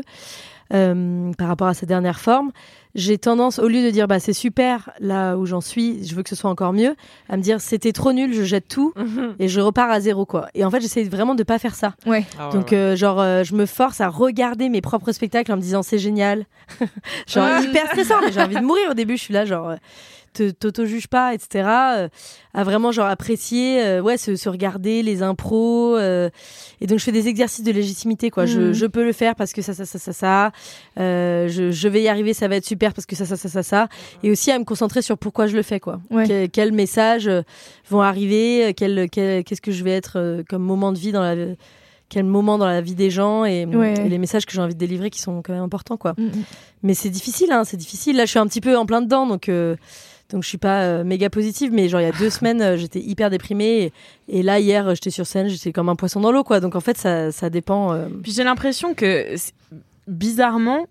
euh, par rapport à sa dernière forme. J'ai tendance, au lieu de dire bah c'est super là où j'en suis, je veux que ce soit encore mieux, à me dire c'était trop nul, je jette tout et je repars à zéro quoi. Et en fait, j'essaie vraiment de pas faire ça. ouais Ah ouais, Donc ouais. euh, genre euh, je me force à regarder mes propres spectacles en me disant c'est génial. genre hyper stressant mais j'ai envie de mourir au début, je suis là genre euh, te t'auto-juge pas etc. euh, à vraiment genre apprécier euh, ouais se, se regarder les impros euh, et donc je fais des exercices de légitimité quoi. Je, Mhm. je peux le faire parce que ça ça ça ça ça euh, je, je vais y arriver, ça va être super parce que ça ça ça ça ça et aussi à me concentrer sur pourquoi je le fais quoi. Ouais. Que- quels messages vont arriver, quel, quel- qu'est-ce que je vais être comme moment de vie dans la quel moment dans la vie des gens et, Ouais. et les messages que j'ai envie de délivrer qui sont quand même importants quoi. Mm, mm. Mais c'est difficile hein, c'est difficile. Là je suis un petit peu en plein dedans donc euh, donc je suis pas euh, méga positive mais genre il y a deux semaines euh, j'étais hyper déprimée et, et là hier euh, j'étais sur scène j'étais comme un poisson dans l'eau quoi donc en fait ça ça dépend. Puis j'ai l'impression que bizarrement,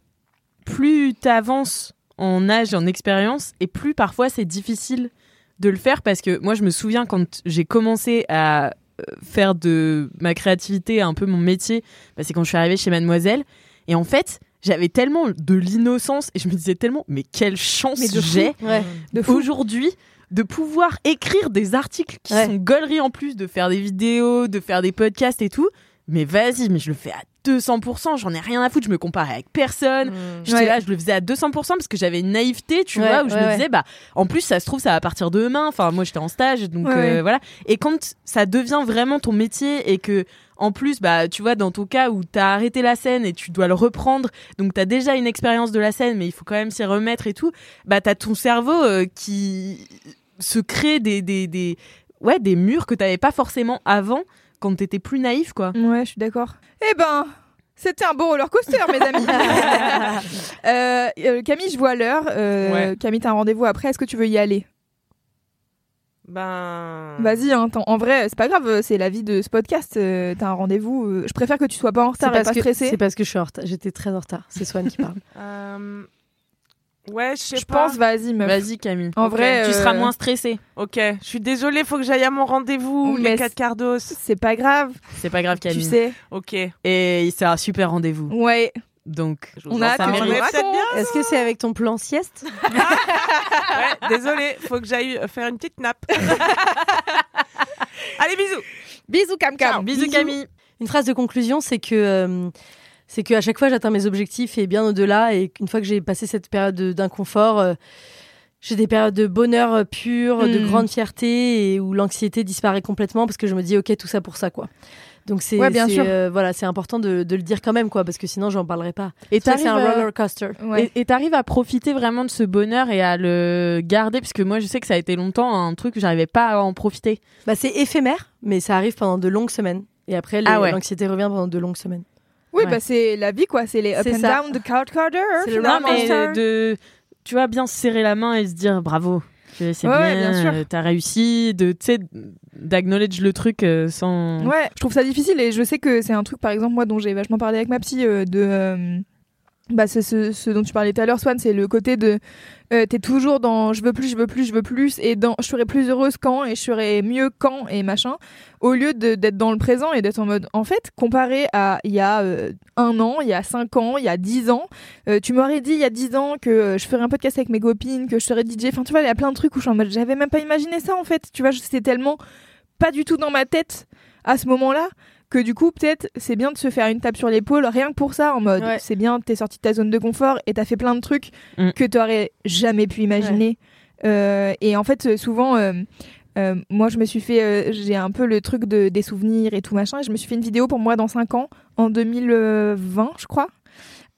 plus t'avances en âge et en expérience, et plus parfois c'est difficile de le faire parce que moi je me souviens quand j'ai commencé à faire de ma créativité un peu mon métier, bah, c'est quand je suis arrivée chez Mademoiselle, et en fait j'avais tellement de l'innocence et je me disais tellement mais quelle chance j'ai ouais. aujourd'hui de pouvoir écrire des articles qui Ouais. sont gauleries en plus, de faire des vidéos, de faire des podcasts et tout. Mais vas-y, mais je le fais à 200%, j'en ai rien à foutre, je me comparais avec personne. J'étais Ouais. là, je le faisais à 200% parce que j'avais une naïveté, tu Ouais, vois, où je ouais, me disais, bah, en plus, ça se trouve, ça va partir demain. Enfin, moi, j'étais en stage, donc euh, voilà. Et quand ça devient vraiment ton métier et que, en plus, bah, tu vois, dans ton cas où t'as arrêté la scène et tu dois le reprendre, donc t'as déjà une expérience de la scène, mais il faut quand même s'y remettre et tout, bah, t'as ton cerveau euh, qui se crée des, des, des, ouais, des murs que t'avais pas forcément avant quand t'étais plus naïf, quoi. Ouais, je suis d'accord. Eh ben, c'était un beau roller coaster, mes amis. Euh, euh, Camille, je vois l'heure. Euh, Ouais. Camille, t'as un rendez-vous après. Est-ce que tu veux y aller? Ben. Vas-y, hein, en vrai, c'est pas grave, c'est la vie de ce podcast. euh, T'as un rendez-vous. euh, je préfère que tu sois pas en C'est retard et pas que, stressé. c'est parce que je suis en retard. J'étais très en retard. C'est Swan qui parle. Euh, Ouais, je sais Je pas. pense, vas-y, meuf. Vas-y, Camille. En vrai, Tu euh, seras moins stressée. Ok, je suis désolée, faut que j'aille à mon rendez-vous, Mais les 4 quarts d'os. C'est pas grave, C'est pas grave, tu Camille. sais. Ok. Et c'est un super rendez-vous. Ouais. Donc, On a. Est-ce que c'est avec ton plan sieste? Ouais, désolée, faut que j'aille euh, faire une petite nappe. Allez, bisous. Bisous, Cam Cam. Bisous, Camille. Une phrase de conclusion, c'est que euh, c'est que à chaque fois j'atteins mes objectifs et bien au-delà. Et qu'une fois que j'ai passé cette période de- d'inconfort, euh, j'ai des périodes de bonheur euh, pur, de Mm. grande fierté et où l'anxiété disparaît complètement parce que je me dis ok tout ça pour ça quoi. Donc c'est Ouais, bien c'est, sûr. euh, voilà c'est important de, de le dire quand même quoi parce que sinon j'en parlerai pas. Et C'est un roller coaster. Ouais. Et t'arrives à profiter vraiment de ce bonheur et à le garder, parce que moi je sais que ça a été longtemps un truc que j'arrivais pas à en profiter. Bah c'est éphémère mais ça arrive pendant de longues semaines et après Ah ouais. l'anxiété revient pendant de longues semaines. Oui, bah c'est la vie, quoi. C'est les up and ça. down de Couch Carter. C'est le Non, mais de, tu vois, bien se serrer la main et se dire bravo. C'est bien, bien sûr. euh, t'as réussi, de, tu sais, d'acknowledge le truc euh, sans. Ouais, je trouve ça difficile et je sais que c'est un truc, par exemple, moi, dont j'ai vachement parlé avec ma psy, euh, de. euh, bah, c'est ce, ce dont tu parlais tout à l'heure, Swan, c'est le côté de. Euh, T'es toujours dans je veux plus, je veux plus, je veux plus, et dans je serai plus heureuse quand, et je serai mieux quand, et machin, au lieu d'être dans le présent et d'être en mode. En fait, comparé à il y a euh, un an, il y a cinq ans, il y a dix ans, euh, tu m'aurais dit il y a dix ans que je ferais un podcast avec mes copines, que je serais DJ, enfin, tu vois, il y a plein de trucs où je suis en mode j'avais même pas imaginé ça, en fait, tu vois, c'était tellement pas du tout dans ma tête à ce moment-là que du coup peut-être c'est bien de se faire une tape sur l'épaule rien que pour ça en mode Ouais. c'est bien t'es sorti de ta zone de confort et t'as fait plein de trucs Mm. que t'aurais jamais pu imaginer Euh, et en fait souvent euh, euh, moi je me suis fait euh, j'ai un peu le truc de des souvenirs et tout machin et je me suis fait une vidéo pour moi dans 5 ans en 2020 je crois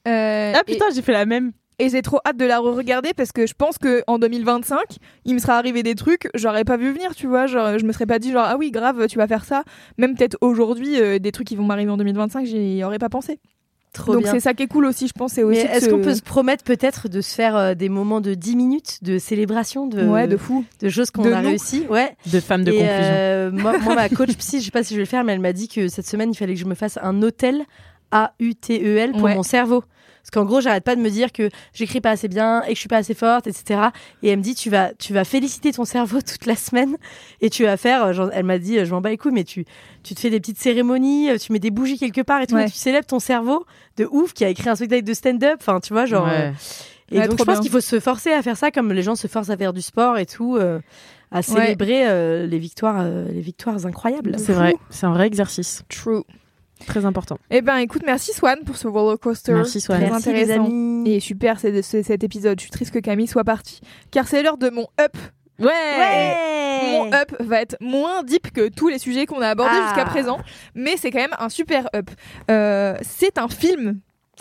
Euh, Ah et- putain, j'ai fait la même. Et j'ai trop hâte de la re-regarder parce que je pense que en 2025, il me sera arrivé des trucs, j'aurais pas vu venir, tu vois, genre je me serais pas dit genre ah oui, grave, tu vas faire ça. Même peut-être aujourd'hui euh, des trucs qui vont m'arriver en 2025, j'y aurais pas pensé. Trop Donc c'est ça qui est cool aussi, je pense, c'est aussi est-ce qu'on peut se promettre peut-être de se faire euh, des moments de 10 minutes de célébration de, Ouais, de fou. de choses qu'on a nous. réussi? Ouais. De femme de Et, conclusion. euh, moi, moi, ma coach psy, je sais pas si je vais le faire, mais elle m'a dit que cette semaine, il fallait que je me fasse un hôtel A-U-T-E-L E pour Ouais. mon cerveau. Parce qu'en gros, j'arrête pas de me dire que j'écris pas assez bien et que je suis pas assez forte, etc. Et elle me dit, tu vas, tu vas féliciter ton cerveau toute la semaine et tu vas faire, euh, genre, elle m'a dit, euh, je m'en bats les couilles, mais tu, tu te fais des petites cérémonies, euh, tu mets des bougies quelque part et tout, Ouais. et tu célèbres ton cerveau de ouf qui a écrit un spectacle de stand-up. Enfin, tu vois, genre. euh, et Ouais, donc, je pense qu'il faut se forcer à faire ça comme les gens se forcent à faire du sport et tout, euh, à célébrer euh, les victoires, euh, les victoires incroyables. C'est vrai, c'est un vrai exercice. True. Très important. Eh ben écoute, merci Swan pour ce roller coaster. Merci, Swan. Très Merci les intéressant. amis. Et super c'est c'est- cet épisode. Je suis triste que Camille soit partie. Car c'est l'heure de mon up. Ouais, Mon up va être moins deep que tous les sujets qu'on a abordés Ah. jusqu'à présent, mais c'est quand même un super up. Euh, c'est un film.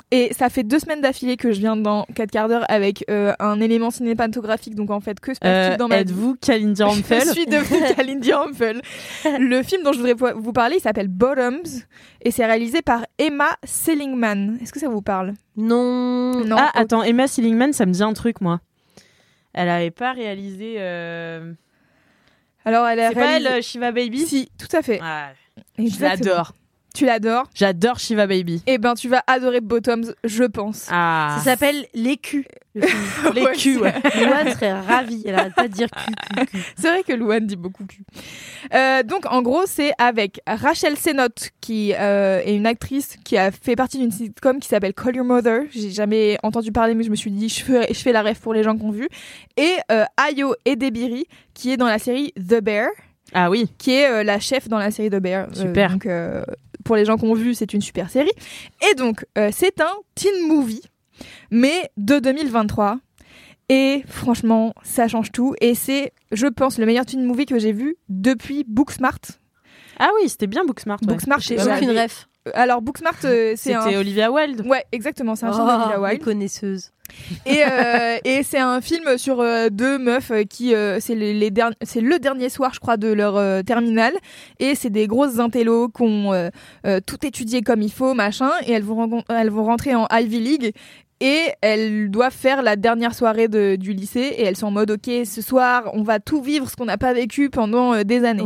Et ça fait deux semaines d'affilée que je viens dans 4 quarts d'heure avec euh, un élément cinématographique, donc en fait, que se passe-t-il Euh, dans ma vie Êtes-vous Kalindi Rampel Je suis devenue Kalindi Rumpel. Le film dont je voudrais vous parler, il s'appelle Bottoms et c'est réalisé par Emma Seligman. Est-ce que ça vous parle? Non. Non. Ah, attends, Emma Seligman, ça me dit un truc, moi. Elle avait pas réalisé. euh, Alors elle a C'est pas elle, réalisé- euh, Shiva Baby? Si, tout à fait. Ah, Je l'adore. Tu l'adores J'adore Shiva Baby. Eh ben, tu vas adorer Bottoms, je pense. Ah. Ça s'appelle l'écu. le film. Les Ouais, culs, ouais. Louane serait ravie. Elle arrête pas de dire cul, cul, cul. C'est vrai que Louane dit beaucoup cul. Euh, donc, en gros, c'est avec Rachel Sennott, qui euh, est une actrice qui a fait partie d'une sitcom qui s'appelle Call Your Mother. J'ai jamais entendu parler, mais je me suis dit, je fais, je fais la rêve pour les gens qui ont vu. Et euh, Ayo Edebiri, qui est dans la série The Bear, Ah oui. qui est euh, la chef dans la série The Bear. Euh, Super. donc, euh, pour les gens qui ont vu, c'est une super série. Et donc, euh, c'est un teen movie, mais de 2023. Et franchement, ça change tout. Et c'est, je pense, le meilleur teen movie que j'ai vu depuis Booksmart. Ah oui, c'était bien Booksmart. ouais. Booksmart, J'ai c'est- aucune ref. Alors, Booksmart, euh, c'est C'était. Olivia Wilde. Ouais, exactement, c'est un film Oh, d'Olivia les Wilde. connaisseuses. Et, euh, et c'est un film sur euh, deux meufs euh, qui euh, c'est les, les derni- c'est le dernier soir je crois de leur euh, terminale et c'est des grosses intellos qui ont euh, euh, tout étudié comme il faut machin et elles vont elles vont rentrer en Ivy League et elles doivent faire la dernière soirée de- du lycée et elles sont en mode ok ce soir on va tout vivre ce qu'on n'a pas vécu pendant euh, des années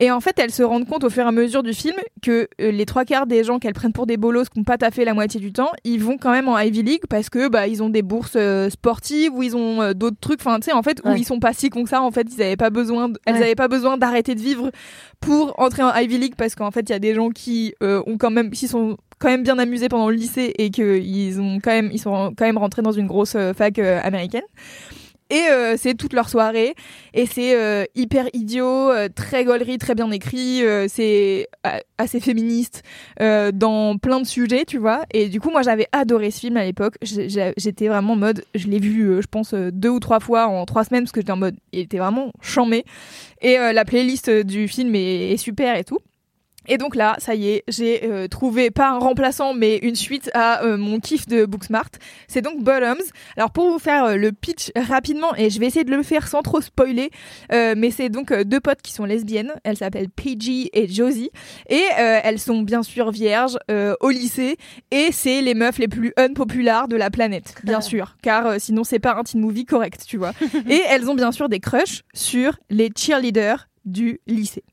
et en fait, elles se rendent compte au fur et à mesure du film que euh, les trois quarts des gens qu'elles prennent pour des bolos qui n'ont pas taffé la moitié du temps, ils vont quand même en Ivy League parce que bah ils ont des bourses euh, sportives ou ils ont d'autres trucs. Enfin, tu sais, en fait, où ils sont pas si cons que ça. En fait, ils avaient pas besoin, de- elles Ouais. avaient pas besoin d'arrêter de vivre pour entrer en Ivy League parce qu'en fait, il y a des gens qui ont quand même, qui sont quand même bien amusés pendant le lycée et que ils ont quand même, ils sont quand même rentrés dans une grosse euh, fac euh, américaine. Et euh, c'est toute leur soirée. Et c'est hyper idiot, très gaulerie, très bien écrit. c'est assez féministe dans plein de sujets, tu vois. Et du coup, moi, j'avais adoré ce film à l'époque. J'étais vraiment en mode, je l'ai vu, je pense, deux ou trois fois en trois semaines parce que j'étais en mode, il était vraiment chambé. Et la playlist du film est super et tout. Et donc là, ça y est, j'ai euh, trouvé pas un remplaçant, mais une suite à euh, mon kiff de Booksmart. C'est donc Bottoms. Alors pour vous faire euh, le pitch rapidement, et je vais essayer de le faire sans trop spoiler, euh, mais c'est donc euh, deux potes qui sont lesbiennes. Elles s'appellent PG et Josie, et euh, elles sont bien sûr vierges euh, au lycée, et c'est les meufs les plus unpopulaires de la planète, bien sûr, car euh, sinon c'est pas un teen movie correct, tu vois. et elles ont bien sûr des crushs sur les cheerleaders du lycée.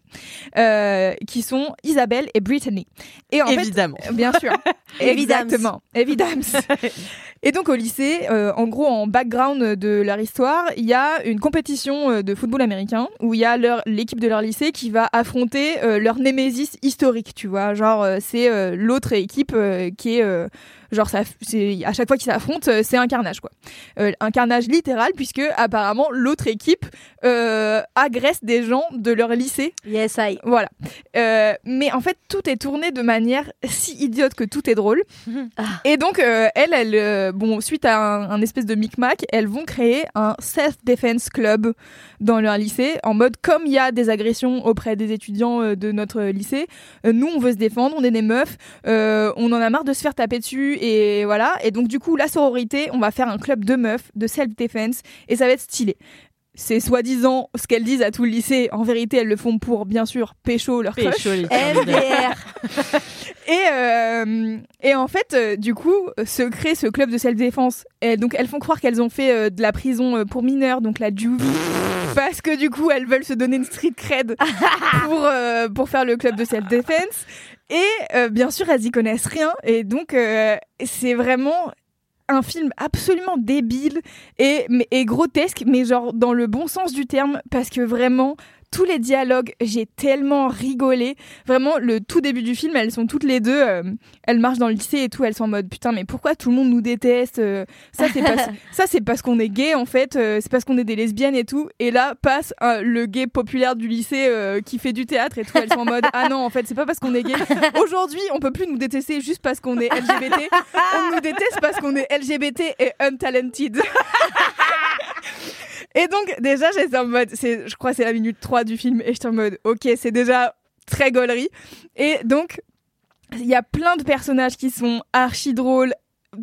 Euh, qui sont Isabelle et Brittany. Et en fait, Évidemment. Bien sûr. Exactement. Évidemment. Et donc au lycée, euh, en gros, en background de leur histoire, il y a une compétition euh, de football américain où il y a l'équipe de leur lycée qui va affronter euh, leur némésis historique, tu vois. Genre, c'est l'autre équipe qui est... Genre, ça, à chaque fois qu'ils s'affrontent, euh, c'est un carnage, quoi. Euh, un carnage littéral, puisque apparemment l'autre équipe euh, agresse des gens de leur lycée Yes, I. voilà. Euh, mais en fait, tout est tourné de manière si idiote que tout est drôle. Ah. Et donc, elles, euh, bon, suite à un, un espèce de micmac, elles vont créer un self-defense club dans leur lycée, en mode comme il y a des agressions auprès des étudiants de notre lycée, nous, on veut se défendre, on est des meufs, on en a marre de se faire taper dessus, et voilà. Et donc, du coup, la sororité, on va faire un club de meufs, de self-defense, et ça va être stylé c'est soi-disant ce qu'elles disent à tout le lycée. En vérité, elles le font pour, bien sûr, pécho leur crush. Pécho, MDR. Et, euh, et en fait, euh, du coup, se crée ce club de self-défense. Et donc, elles font croire qu'elles ont fait euh, de la prison pour mineurs, donc la Juve. Parce que du coup, elles veulent se donner une street cred pour, pour faire le club de self-defense. Et euh, bien sûr, elles y connaissent rien. Et donc, euh, c'est vraiment un film absolument débile et, et grotesque, mais genre dans le bon sens du terme, parce que vraiment, tous les dialogues, j'ai tellement rigolé. Vraiment, le tout début du film, elles sont toutes les deux, euh, elles marchent dans le lycée et tout, elles sont en mode putain, mais pourquoi tout le monde nous déteste euh, Ça, c'est ça, c'est parce qu'on est gay en fait, euh, c'est parce qu'on est des lesbiennes et tout. Et là passe le gay populaire du lycée qui fait du théâtre et tout. Elles sont en mode ah non, en fait, c'est pas parce qu'on est gay. Aujourd'hui, on peut plus nous détester juste parce qu'on est LGBT. On nous déteste parce qu'on est LGBT et untalented. Et donc, déjà, j'étais en mode, je crois c'est la minute 3 du film, et j'étais en mode, ok, c'est déjà très gaulerie. Et donc, il y a plein de personnages qui sont archi drôles,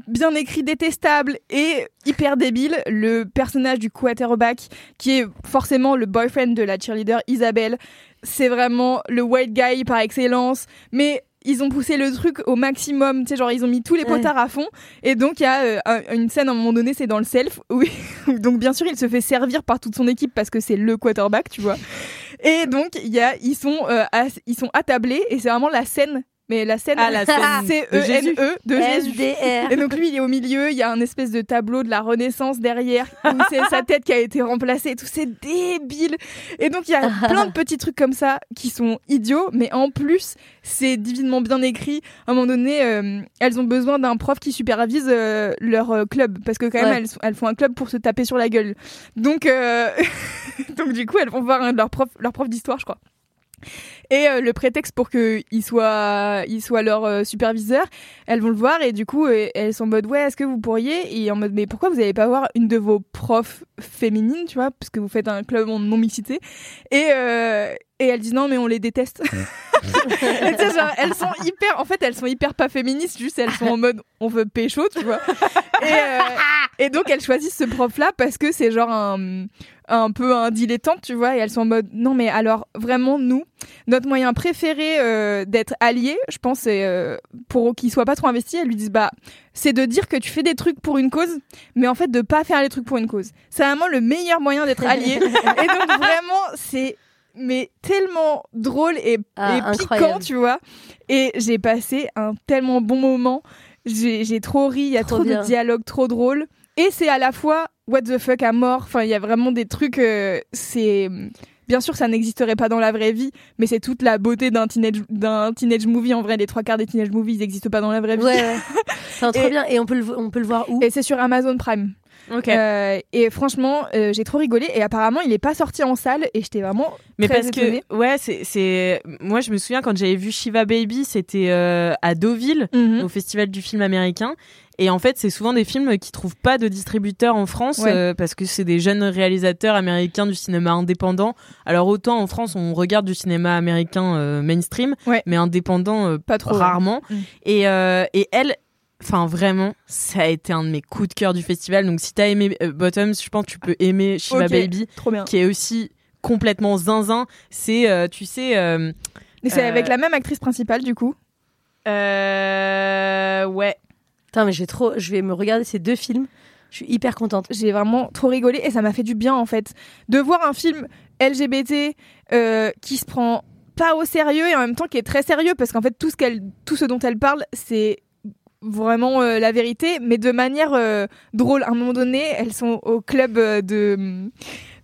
bien écrits, détestables et hyper débiles. Le personnage du quarterback, qui est forcément le boyfriend de la cheerleader Isabelle, c'est vraiment le white guy par excellence, mais ils ont poussé le truc au maximum, tu sais, genre ils ont mis tous les potards à fond. Et donc il y a euh, un- une scène à un moment donné, c'est dans le self, où donc bien sûr il se fait servir par toute son équipe parce que c'est le quarterback, tu vois. Et donc il y a, ils sont, euh, ass- ils sont attablés et c'est vraiment la scène, mais la scène, Ah, la scène c'est de Jésus. E de Jésus. Et donc lui, il est au milieu, il y a un espèce de tableau de la Renaissance derrière, où c'est sa tête qui a été remplacée, et tout c'est débile. Et donc il y a plein de petits trucs comme ça qui sont idiots, mais en plus c'est divinement bien écrit. À un moment donné, euh, elles ont besoin d'un prof qui supervise euh, leur euh, club, parce que quand même Ouais. elles, font un club pour se taper sur la gueule. Donc euh, donc du coup elles vont voir un de leurs profs, leur prof d'histoire, je crois. Et euh, le prétexte pour qu'il soit, il soit leur euh, superviseur, elles vont le voir et du coup, euh, elles sont en mode ouais, est-ce que vous pourriez? Et en mode mais pourquoi vous n'allez pas voir une de vos profs féminines, tu vois, parce que vous faites un club en non mixité Et et elles disent non mais on les déteste. Et genre, elles sont hyper, en fait, elles sont hyper pas féministes, juste elles sont en mode on veut pécho, tu vois? Et, et donc elles choisissent ce prof-là parce que c'est genre un, un peu un dilettante, tu vois, et elles sont en mode non mais alors vraiment nous, notre moyen préféré euh, d'être alliés, je pense, c'est euh, pour qu'ils soient pas trop investis, elles lui disent bah c'est de dire que tu fais des trucs pour une cause, mais en fait de pas faire les trucs pour une cause. C'est vraiment le meilleur moyen d'être allié. et donc vraiment c'est mais tellement drôle et, Ah, et piquant, incroyable. tu vois. Et j'ai passé un tellement bon moment. J'ai trop ri, il y a Trop trop, de dialogues trop drôles. Et c'est à la fois what the fuck à mort. Enfin, il y a vraiment des trucs. euh, c'est bien sûr ça n'existerait pas dans la vraie vie, mais c'est toute la beauté d'un teenage d'un teenage movie. En vrai, les trois quarts des teenage movies n'existent pas dans la vraie vie. Ouais, ouais. C'est trop bien. Et on peut le, on peut le voir où? Et c'est sur Amazon Prime. Ok. Euh, et franchement, euh, j'ai trop rigolé. Et apparemment, il est pas sorti en salle. Et j'étais vraiment Mais très parce étonnée. que ouais, c'est c'est moi je me souviens quand j'avais vu Shiva Baby, c'était euh, à Deauville Mhm. au festival du film américain. Et en fait, c'est souvent des films qui trouvent pas de distributeur en France Ouais. euh, parce que c'est des jeunes réalisateurs américains du cinéma indépendant. Alors autant en France, on regarde du cinéma américain euh, mainstream, Ouais. mais indépendant euh, Pas trop, rarement. Mm. Et et elle Enfin, vraiment, ça a été un de mes coups de cœur du festival. Donc, si t'as aimé euh, Bottoms, je pense que tu peux aimer Shiva Baby, Trop bien. qui est aussi complètement zinzin. C'est, euh, tu sais, euh, Et c'est Euh, avec la même actrice principale, du coup. euh, ouais, Putain, mais j'ai trop. Je vais me regarder ces deux films. Je suis hyper contente. J'ai vraiment trop rigolé et ça m'a fait du bien, en fait. De voir un film LGBT euh, qui se prend pas au sérieux et en même temps qui est très sérieux parce qu'en fait, tout ce, qu'elle, tout ce dont elle parle, c'est vraiment euh, la vérité, mais de manière euh, drôle. À un moment donné, elles sont au club euh, de,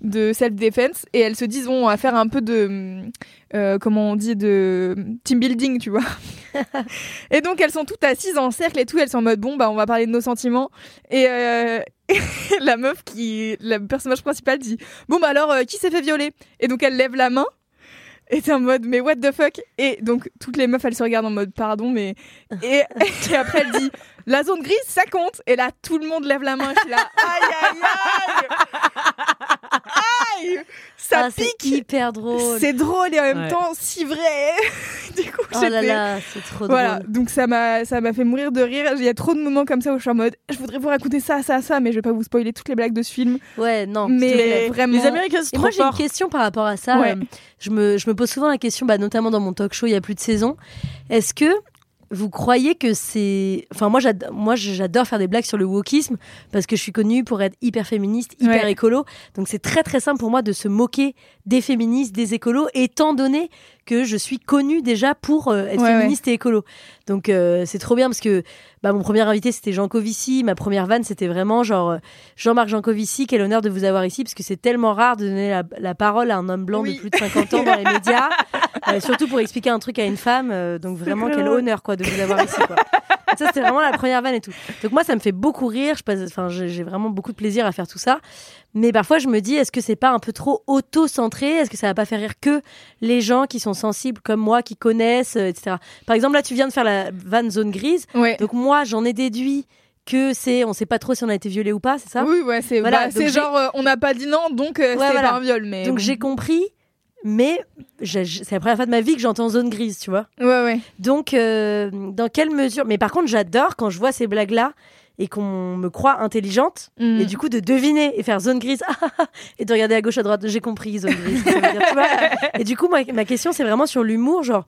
de self-defense et elles se disent, bon, on va faire un peu de, comment on dit, de team building, tu vois. et donc, elles sont toutes assises en cercle et tout, elles sont en mode, bon, bah, on va parler de nos sentiments. Et, la meuf qui, le personnage principal dit, bon, bah alors, qui s'est fait violer? Et donc, elle lève la main. Et t'es en mode, mais what the fuck? Et donc, toutes les meufs, elles se regardent en mode, pardon, mais. Et, et après, elle dit, la zone grise, ça compte. Et là, tout le monde lève la main. Je suis là, aïe, aïe Aïe Ça Ah, c'est pique hyper drôle. C'est drôle et en même Ouais. temps si vrai Du coup, Oh là là, c'est trop Voilà, drôle. donc ça m'a ça m'a fait mourir de rire. Il y a trop de moments comme ça où je suis en mode je voudrais vous raconter ça, ça, ça, mais je vais pas vous spoiler toutes les blagues de ce film. Ouais, non. mais vraiment. les Américains, c'est Et trop moi, j'ai une question par rapport à ça. Ouais. Euh, je, me, je me pose souvent la question, bah, notamment dans mon talk show il y a plus de saison. Est-ce que vous croyez que c'est. Enfin, moi, j'adore, moi, j'adore faire des blagues sur le wokisme parce que je suis connue pour être hyper féministe, hyper Ouais. écolo. Donc, c'est très, très simple pour moi de se moquer des féministes, des écolos, étant donné que je suis connue déjà pour euh, être Ouais, féministe et écolo. Donc, euh, c'est trop bien parce que bah, mon premier invité, c'était Jean Covici. Ma première vanne, c'était vraiment genre euh, Jean-Marc Jancovici, quel honneur de vous avoir ici, parce que c'est tellement rare de donner la, la parole à un homme blanc Oui. de plus de 50 ans dans les médias, euh, surtout pour expliquer un truc à une femme. euh, donc vraiment, quel honneur quoi de vous avoir ici. Quoi. Donc ça, c'était vraiment la première vanne et tout. Donc moi, ça me fait beaucoup rire. Je passe, enfin, j'ai vraiment beaucoup de plaisir à faire tout ça. Mais parfois, je me dis, est-ce que c'est pas un peu trop auto-centré? Est-ce que ça va pas faire rire que les gens qui sont sensibles comme moi, qui connaissent, etc. Par exemple, là, tu viens de faire la vanne zone grise. Ouais. Donc moi, j'en ai déduit que c'est, on sait pas trop si on a été violé ou pas, c'est ça? Oui, ouais, c'est Voilà, bah, c'est genre euh, on n'a pas dit non, donc euh, Ouais, c'est voilà. pas un viol, mais Donc bon. j'ai compris, mais c'est la première fois de ma vie que j'entends zone grise, tu vois. Ouais, ouais. Donc euh, dans quelle mesure Mais par contre, j'adore quand je vois ces blagues-là et qu'on me croit intelligente Mm. et du coup de deviner et faire zone grise ah, ah, ah, et de regarder à gauche à droite. J'ai compris zone grise. ça veut dire, tu vois. et du coup, moi, ma question c'est vraiment sur l'humour, genre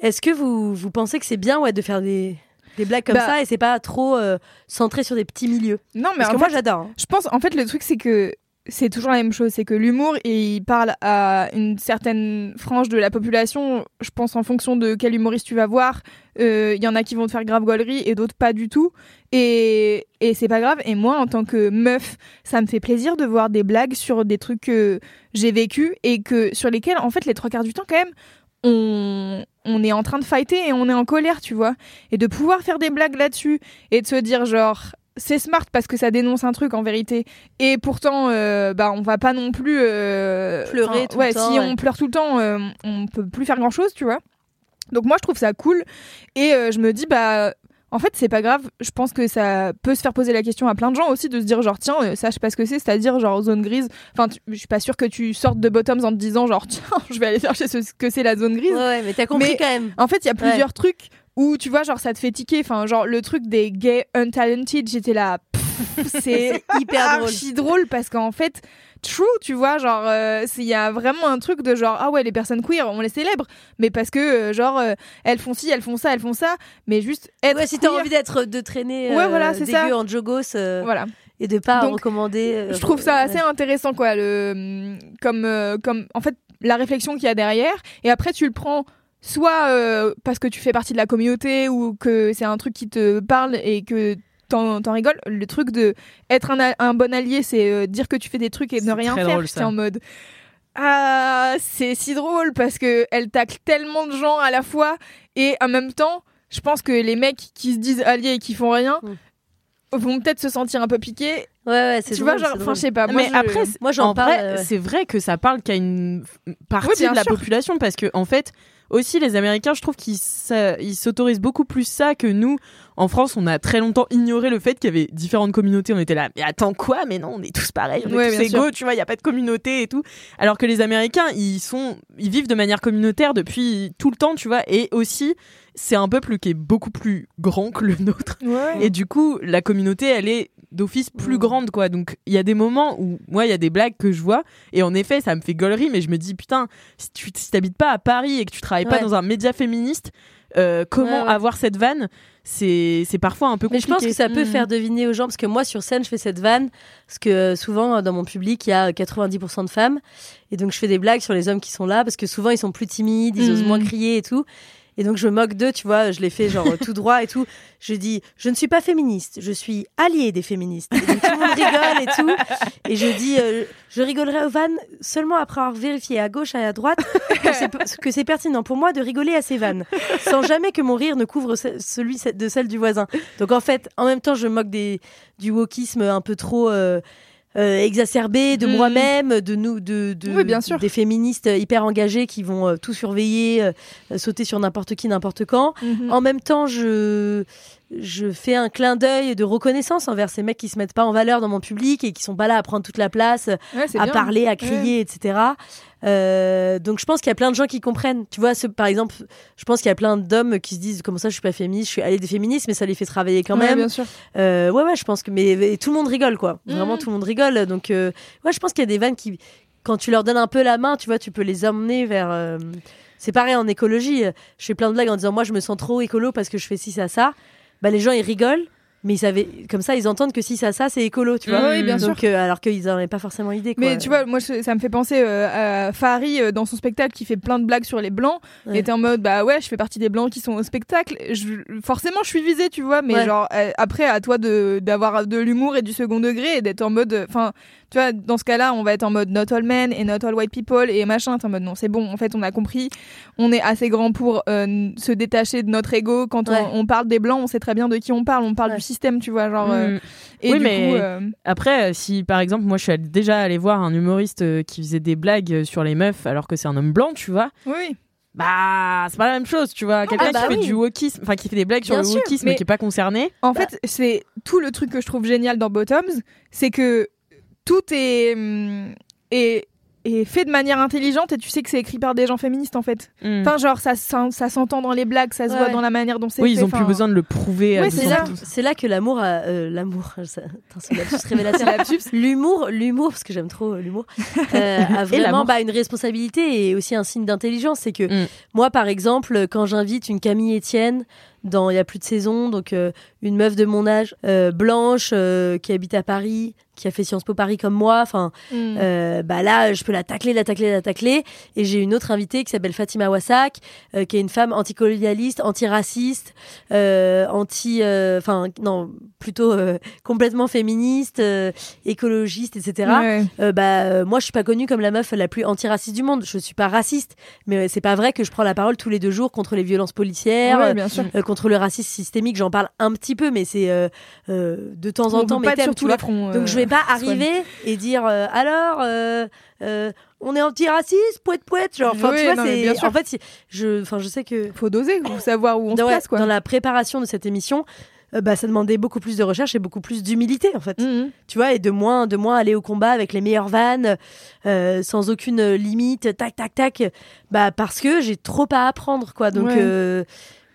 est-ce que vous vous pensez que c'est bien ouais de faire des des blagues comme Bah- ça et c'est pas trop euh, centré sur des petits milieux Non, mais Parce en que moi fait, j'adore. hein. je pense en fait le truc c'est que c'est toujours la même chose, c'est que l'humour il parle à une certaine frange de la population. Je pense en fonction de quel humoriste tu vas voir, Euh, il y en a qui vont te faire grave gaulerie et d'autres pas du tout. Et, et c'est pas grave. Et moi en tant que meuf, ça me fait plaisir de voir des blagues sur des trucs que j'ai vécu et que sur lesquels en fait les trois quarts du temps quand même on, on est en train de fighter et on est en colère, tu vois. Et de pouvoir faire des blagues là-dessus et de se dire genre c'est smart parce que ça dénonce un truc en vérité. Et pourtant, euh, bah, on va pas non plus euh, Pleurer tout le ouais, temps, Si ouais. on pleure tout le temps, euh, on peut plus faire grand chose, tu vois. Donc moi, je trouve ça cool. Et je me dis, bah, en fait, c'est pas grave. Je pense que ça peut se faire poser la question à plein de gens aussi de se dire, genre, tiens, ça, je sais pas ce que c'est, c'est-à-dire, genre, zone grise. Enfin, tu- je suis pas sûre que tu sortes de bottoms en te disant, genre, tiens, je vais aller chercher ce que c'est la zone grise. Ouais, ouais, mais t'as compris Mais- quand même. En fait, il y a plusieurs trucs où tu vois, genre, ça te fait tiquer. Enfin, genre, le truc des gays untalented, j'étais là. C'est hyper drôle. drôle parce qu'en fait, true, tu vois, genre, euh, il y a vraiment un truc de genre, ah ouais, les personnes queer, on les célèbre, mais parce que, euh, genre, euh, elles font ci, elles font ça, elles font ça, mais juste être. Ouais, si t'as envie d'être de traîner Ouais, voilà, c'est dégueu ça. en jogos Voilà. et de pas Donc, recommander. je trouve ça assez intéressant quoi le comme euh, comme en fait la réflexion qu'il y a derrière et après tu le prends soit euh, parce que tu fais partie de la communauté ou que c'est un truc qui te parle et que t'en t'en rigoles le truc de être un, a- un bon allié c'est euh, dire que tu fais des trucs et ne rien très faire drôle, c'est ça. en mode ah c'est si drôle parce que elle tacle tellement de gens à la fois et en même temps je pense que les mecs qui se disent alliés et qui font rien Mm. vont peut-être se sentir un peu piqués Ouais, ouais, c'est tu drôle, vois genre enfin je sais pas moi, mais je- après, Moi, j'en en parle. vrai, euh, c'est vrai que ça parle qu'à une partie Oui, de la sûr. population parce que en fait, aussi les Américains, je trouve qu'ils s'a- ils s'autorisent beaucoup plus ça que nous. En France, on a très longtemps ignoré le fait qu'il y avait différentes communautés. On était là, mais attends quoi? Mais non, on est tous pareils, on est Ouais, tous sûr. égaux, tu vois, il y a pas de communauté et tout. Alors que les Américains, ils sont, ils vivent de manière communautaire depuis tout le temps, tu vois. Et aussi, c'est un peuple qui est beaucoup plus grand que le nôtre. Ouais. Et du coup, la communauté, elle est d'office plus Mm. grande, quoi. Donc, il y a des moments où, moi, il y a des blagues que je vois, et en effet, ça me fait gaulerie, mais je me dis, putain, si tu si t'habites pas à Paris et que tu travailles pas dans un média féministe, euh, comment Ouais, ouais. avoir cette vanne? C'est c'est parfois un peu Mais compliqué. je pense que ça peut Mm. faire deviner aux gens, parce que moi sur scène, je fais cette vanne, parce que euh, souvent euh, dans mon public, il y a 90% de femmes, et donc je fais des blagues sur les hommes qui sont là, parce que souvent ils sont plus timides, ils Mm. osent moins crier et tout. Et donc je moque d'eux, tu vois, je les fais genre tout droit et tout. Je dis, je ne suis pas féministe, je suis alliée des féministes. Et tout le monde rigole et tout. Et je dis, euh, je rigolerai aux vannes seulement après avoir vérifié à gauche et à droite que c'est- pertinent pour moi de rigoler à ces vannes, sans jamais que mon rire ne couvre ce- celui de celle du voisin. Donc en fait, en même temps, je moque des, du wokisme un peu trop euh, euh, exacerbé de Mhm. moi-même, de nous, de, de- Oui, bien sûr. des féministes hyper engagées qui vont euh, tout surveiller, euh, sauter sur n'importe qui, n'importe quand. Mhm. En même temps, je je fais un clin d'œil de reconnaissance envers ces mecs qui se mettent pas en valeur dans mon public et qui sont pas là à prendre toute la place, Ouais, à bien. parler, à crier, etc. Euh, donc je pense qu'il y a plein de gens qui comprennent. Tu vois, ce, par exemple, je pense qu'il y a plein d'hommes qui se disent comment ça, je suis pas féministe, je suis allée des féministes, mais ça les fait travailler quand Ouais, même. bien sûr. Euh, ouais, ouais, je pense que mais et tout le monde rigole quoi. Vraiment, Mhm. tout le monde rigole. Donc euh, ouais, je pense qu'il y a des vannes qui, quand tu leur donnes un peu la main, tu vois, tu peux les emmener vers. euh, C'est pareil en écologie. Je fais plein de blagues en disant moi je me sens trop écolo parce que je fais ci ça ça. Bah les gens ils rigolent. Mais ils savaient, comme ça, ils entendent que si ça, ça, c'est écolo, tu vois. Oui, bien sûr. Euh, alors qu'ils n'en avaient pas forcément idée. Quoi. Mais tu vois, moi, je- ça me fait penser euh, à Fahri euh, dans son spectacle qui fait plein de blagues sur les blancs. Ouais. Et t'es en mode, bah ouais, je fais partie des blancs qui sont au spectacle. Je- forcément, je suis visée, tu vois. Mais Ouais. genre, euh, après, à toi de d'avoir de l'humour et du second degré et d'être en mode. Enfin, tu vois, dans ce cas-là, on va être en mode not all men et not all white people et machin. T'es en mode, non, c'est bon. En fait, on a compris. On est assez grand pour euh, se détacher de notre ego. Quand Ouais. on, on parle des blancs, on sait très bien de qui on parle. On parle Ouais. du système, tu vois. Genre, euh, Mm. et Oui, du mais- coup. euh, Après, euh, si par exemple, moi je suis déjà allée voir un humoriste euh, qui faisait des blagues euh, sur les meufs alors que c'est un homme blanc, tu vois, oui. bah c'est pas la même chose, tu vois. Quelqu'un ah bah qui fait oui. du wokisme, enfin qui fait des blagues sur le sûr, wokisme mais- qui est pas concerné. En Bah. fait, c'est tout le truc que je trouve génial dans Bottoms, c'est que tout est, hum, est, est fait de manière intelligente et tu sais que c'est écrit par des gens féministes en fait. Mm. Enfin, genre, ça, ça s'entend dans les blagues, ça se Ouais, voit dans la manière dont c'est Oui, fait. ils ont enfin, plus besoin de le prouver. Ouais, c'est pouces. C'est là que l'amour a euh, l'amour. ça- c'est révélateur. L'humour, l'humour, parce que j'aime trop euh, l'humour, euh, a vraiment bah, une responsabilité et aussi un signe d'intelligence. C'est que Mm. moi, par exemple, quand j'invite une Camille Etienne dans il y a plus de saison, donc euh, une meuf de mon âge, euh, blanche, euh, qui habite à Paris, qui a fait Sciences Po Paris comme moi, enfin, euh, bah là, je peux la tacler, la tacler, la tacler. Et j'ai une autre invitée qui s'appelle Fatima Wassak, qui est une femme anticolonialiste, antiraciste, anti, enfin non, plutôt complètement féministe, écologiste, etc. Ouais. Bah moi, je suis pas connue comme la meuf la plus antiraciste du monde. Je suis pas raciste, mais c'est pas vrai que je prends la parole tous les deux jours contre les violences policières, Ouais, bien sûr. contre contre le racisme systémique, j'en parle un petit peu, mais c'est euh, euh, de temps en temps thèmes, sur tous les fronts. Donc euh, je vais pas arriver et dire alors on est anti-raciste, poète poète, genre enfin Oui, tu vois mais c'est en fait je enfin je sais que Faut doser, faut savoir où on se dans, place, quoi. dans la préparation de cette émission euh, bah, ça demandait beaucoup plus de recherche et beaucoup plus d'humilité en fait Mhm. tu vois et de moins de moins aller au combat avec les meilleures vannes euh, sans aucune limite tac tac tac bah parce que j'ai trop à apprendre quoi donc Ouais. euh,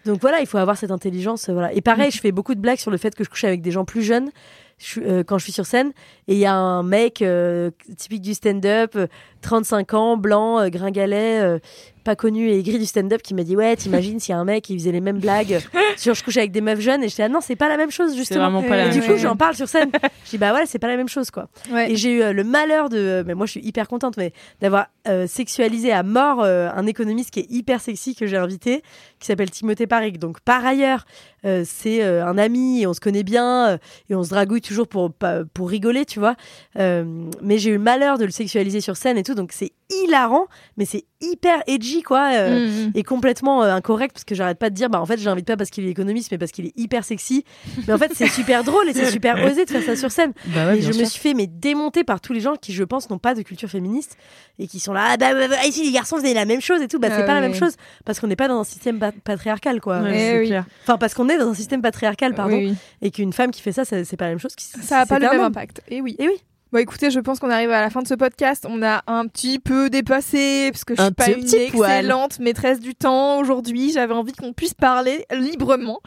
donc voilà il faut avoir cette intelligence euh, voilà. Et pareil Mm. je fais beaucoup de blagues sur le fait que je couche avec des gens plus jeunes. Je euh, quand je suis sur scène. Et il y a un mec euh, typique du stand-up euh, 35 ans blanc euh, gringalet euh, pas connu et aigri du stand-up qui m'a dit ouais t'imagines s'il y a un mec qui faisait les mêmes blagues sur je couche avec des meufs jeunes? Et j'étais ah non c'est pas la même chose justement. vraiment pas la et du coup j'en parle sur scène. Je dis bah ouais c'est pas la même chose quoi. Ouais. et j'ai eu euh, le malheur de mais moi je suis hyper contente mais d'avoir euh, sexualisé à mort euh, un économiste qui est hyper sexy que j'ai invité qui s'appelle Timothée Parric donc par ailleurs euh, c'est euh, un ami et on se connaît bien euh, et on se dragouille toujours pour pour rigoler tu vois. Euh, mais j'ai eu le malheur de le sexualiser sur scène et tout donc c'est hilarant mais c'est hyper edgy quoi euh, Mhm. et complètement euh, incorrect parce que j'arrête pas de dire bah en fait je l'invite pas parce qu'il est économiste mais parce qu'il est hyper sexy mais en fait c'est super drôle et c'est super osé de faire ça sur scène Bah et je me suis fait mais démonter par tous les gens qui je pense n'ont pas de culture féministe et qui sont là ah bah, bah, bah, ici les garçons faisaient la même chose et tout bah c'est Ah pas la ouais. même chose parce qu'on n'est pas dans un système pa- patriarcal quoi Eh c'est oui. clair. enfin parce qu'on est dans un système patriarcal pardon Oui, et qu'une femme qui fait ça c'est pas la même chose qui Ça a pas c'est le même impact. Et oui. et oui Bon, écoutez, je pense qu'on arrive à la fin de ce podcast. On a un petit peu dépassé parce que je Un suis pas petit- une petit poil. excellente maîtresse du temps aujourd'hui. J'avais envie qu'on puisse parler librement.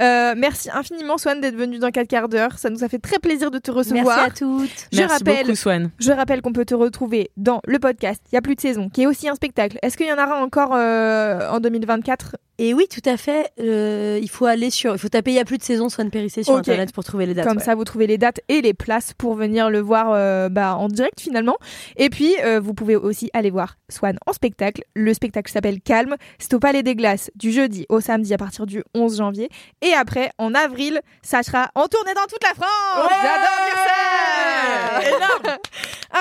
Euh, merci infiniment, Swan, d'être venue dans 4 quarts d'heure. Ça nous a fait très plaisir de te merci recevoir. à toutes Je Merci rappelle, beaucoup, Swan. je rappelle qu'on peut te retrouver dans le podcast. Il y a plus de saison, qui est aussi un spectacle. Est-ce qu'il y en aura encore euh, en 2024 et oui tout à fait euh, il faut aller sur il faut taper il y a plus de saison Swan Périssé sur internet pour trouver les dates Comme ouais. ça, vous trouvez les dates et les places pour venir le voir euh, bah, en direct finalement. Et puis, euh, vous pouvez aussi aller voir Swan en spectacle. Le spectacle s'appelle Calme. C'est au Palais des Glaces du jeudi au samedi à partir du 11 janvier. Et après, en avril, ça sera en tournée dans toute la France. J'adore dire ça Énorme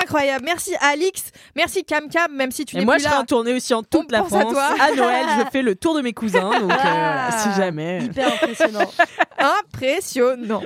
Incroyable. Merci Alix. Merci Cam Cam, même si tu Et n'es moi, plus je serai là. en tournée aussi en toute On la pense à France. toi. Noël, je fais le tour de mes cousins. Donc, euh, Ah. si jamais. hyper impressionnant Impressionnant.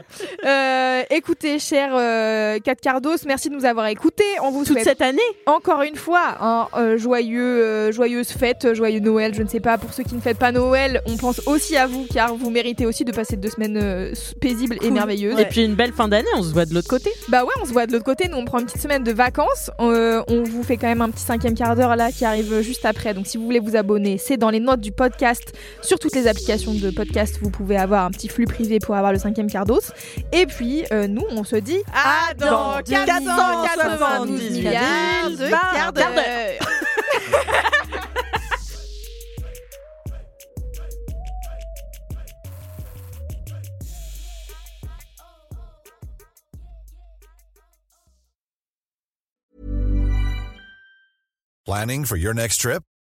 Euh, écoutez, cher euh, Kat Cardos, merci de nous avoir écoutés. On vous Toute souhaite cette année. encore une fois un euh, joyeux, joyeuse fête, joyeux Noël. Je ne sais pas, pour ceux qui ne fêtent pas Noël, on pense aussi à vous car vous méritez aussi de passer deux semaines paisibles et merveilleuses. Et puis une belle fin d'année, on se voit de l'autre côté. Bah ouais, on se voit de l'autre côté. Nous, on prend une petite semaine de vacances. On vous fait quand même un petit cinquième quart d'heure là qui arrive juste après. Donc, si vous voulez vous abonner, c'est dans les notes du podcast. Sur toutes les applications de podcast, vous pouvez avoir un petit flux privé pour avoir le cinquième quart d'os. Et puis, euh, nous, on se dit à dans 492 milliards de quart d'heure. Planning for your next trip?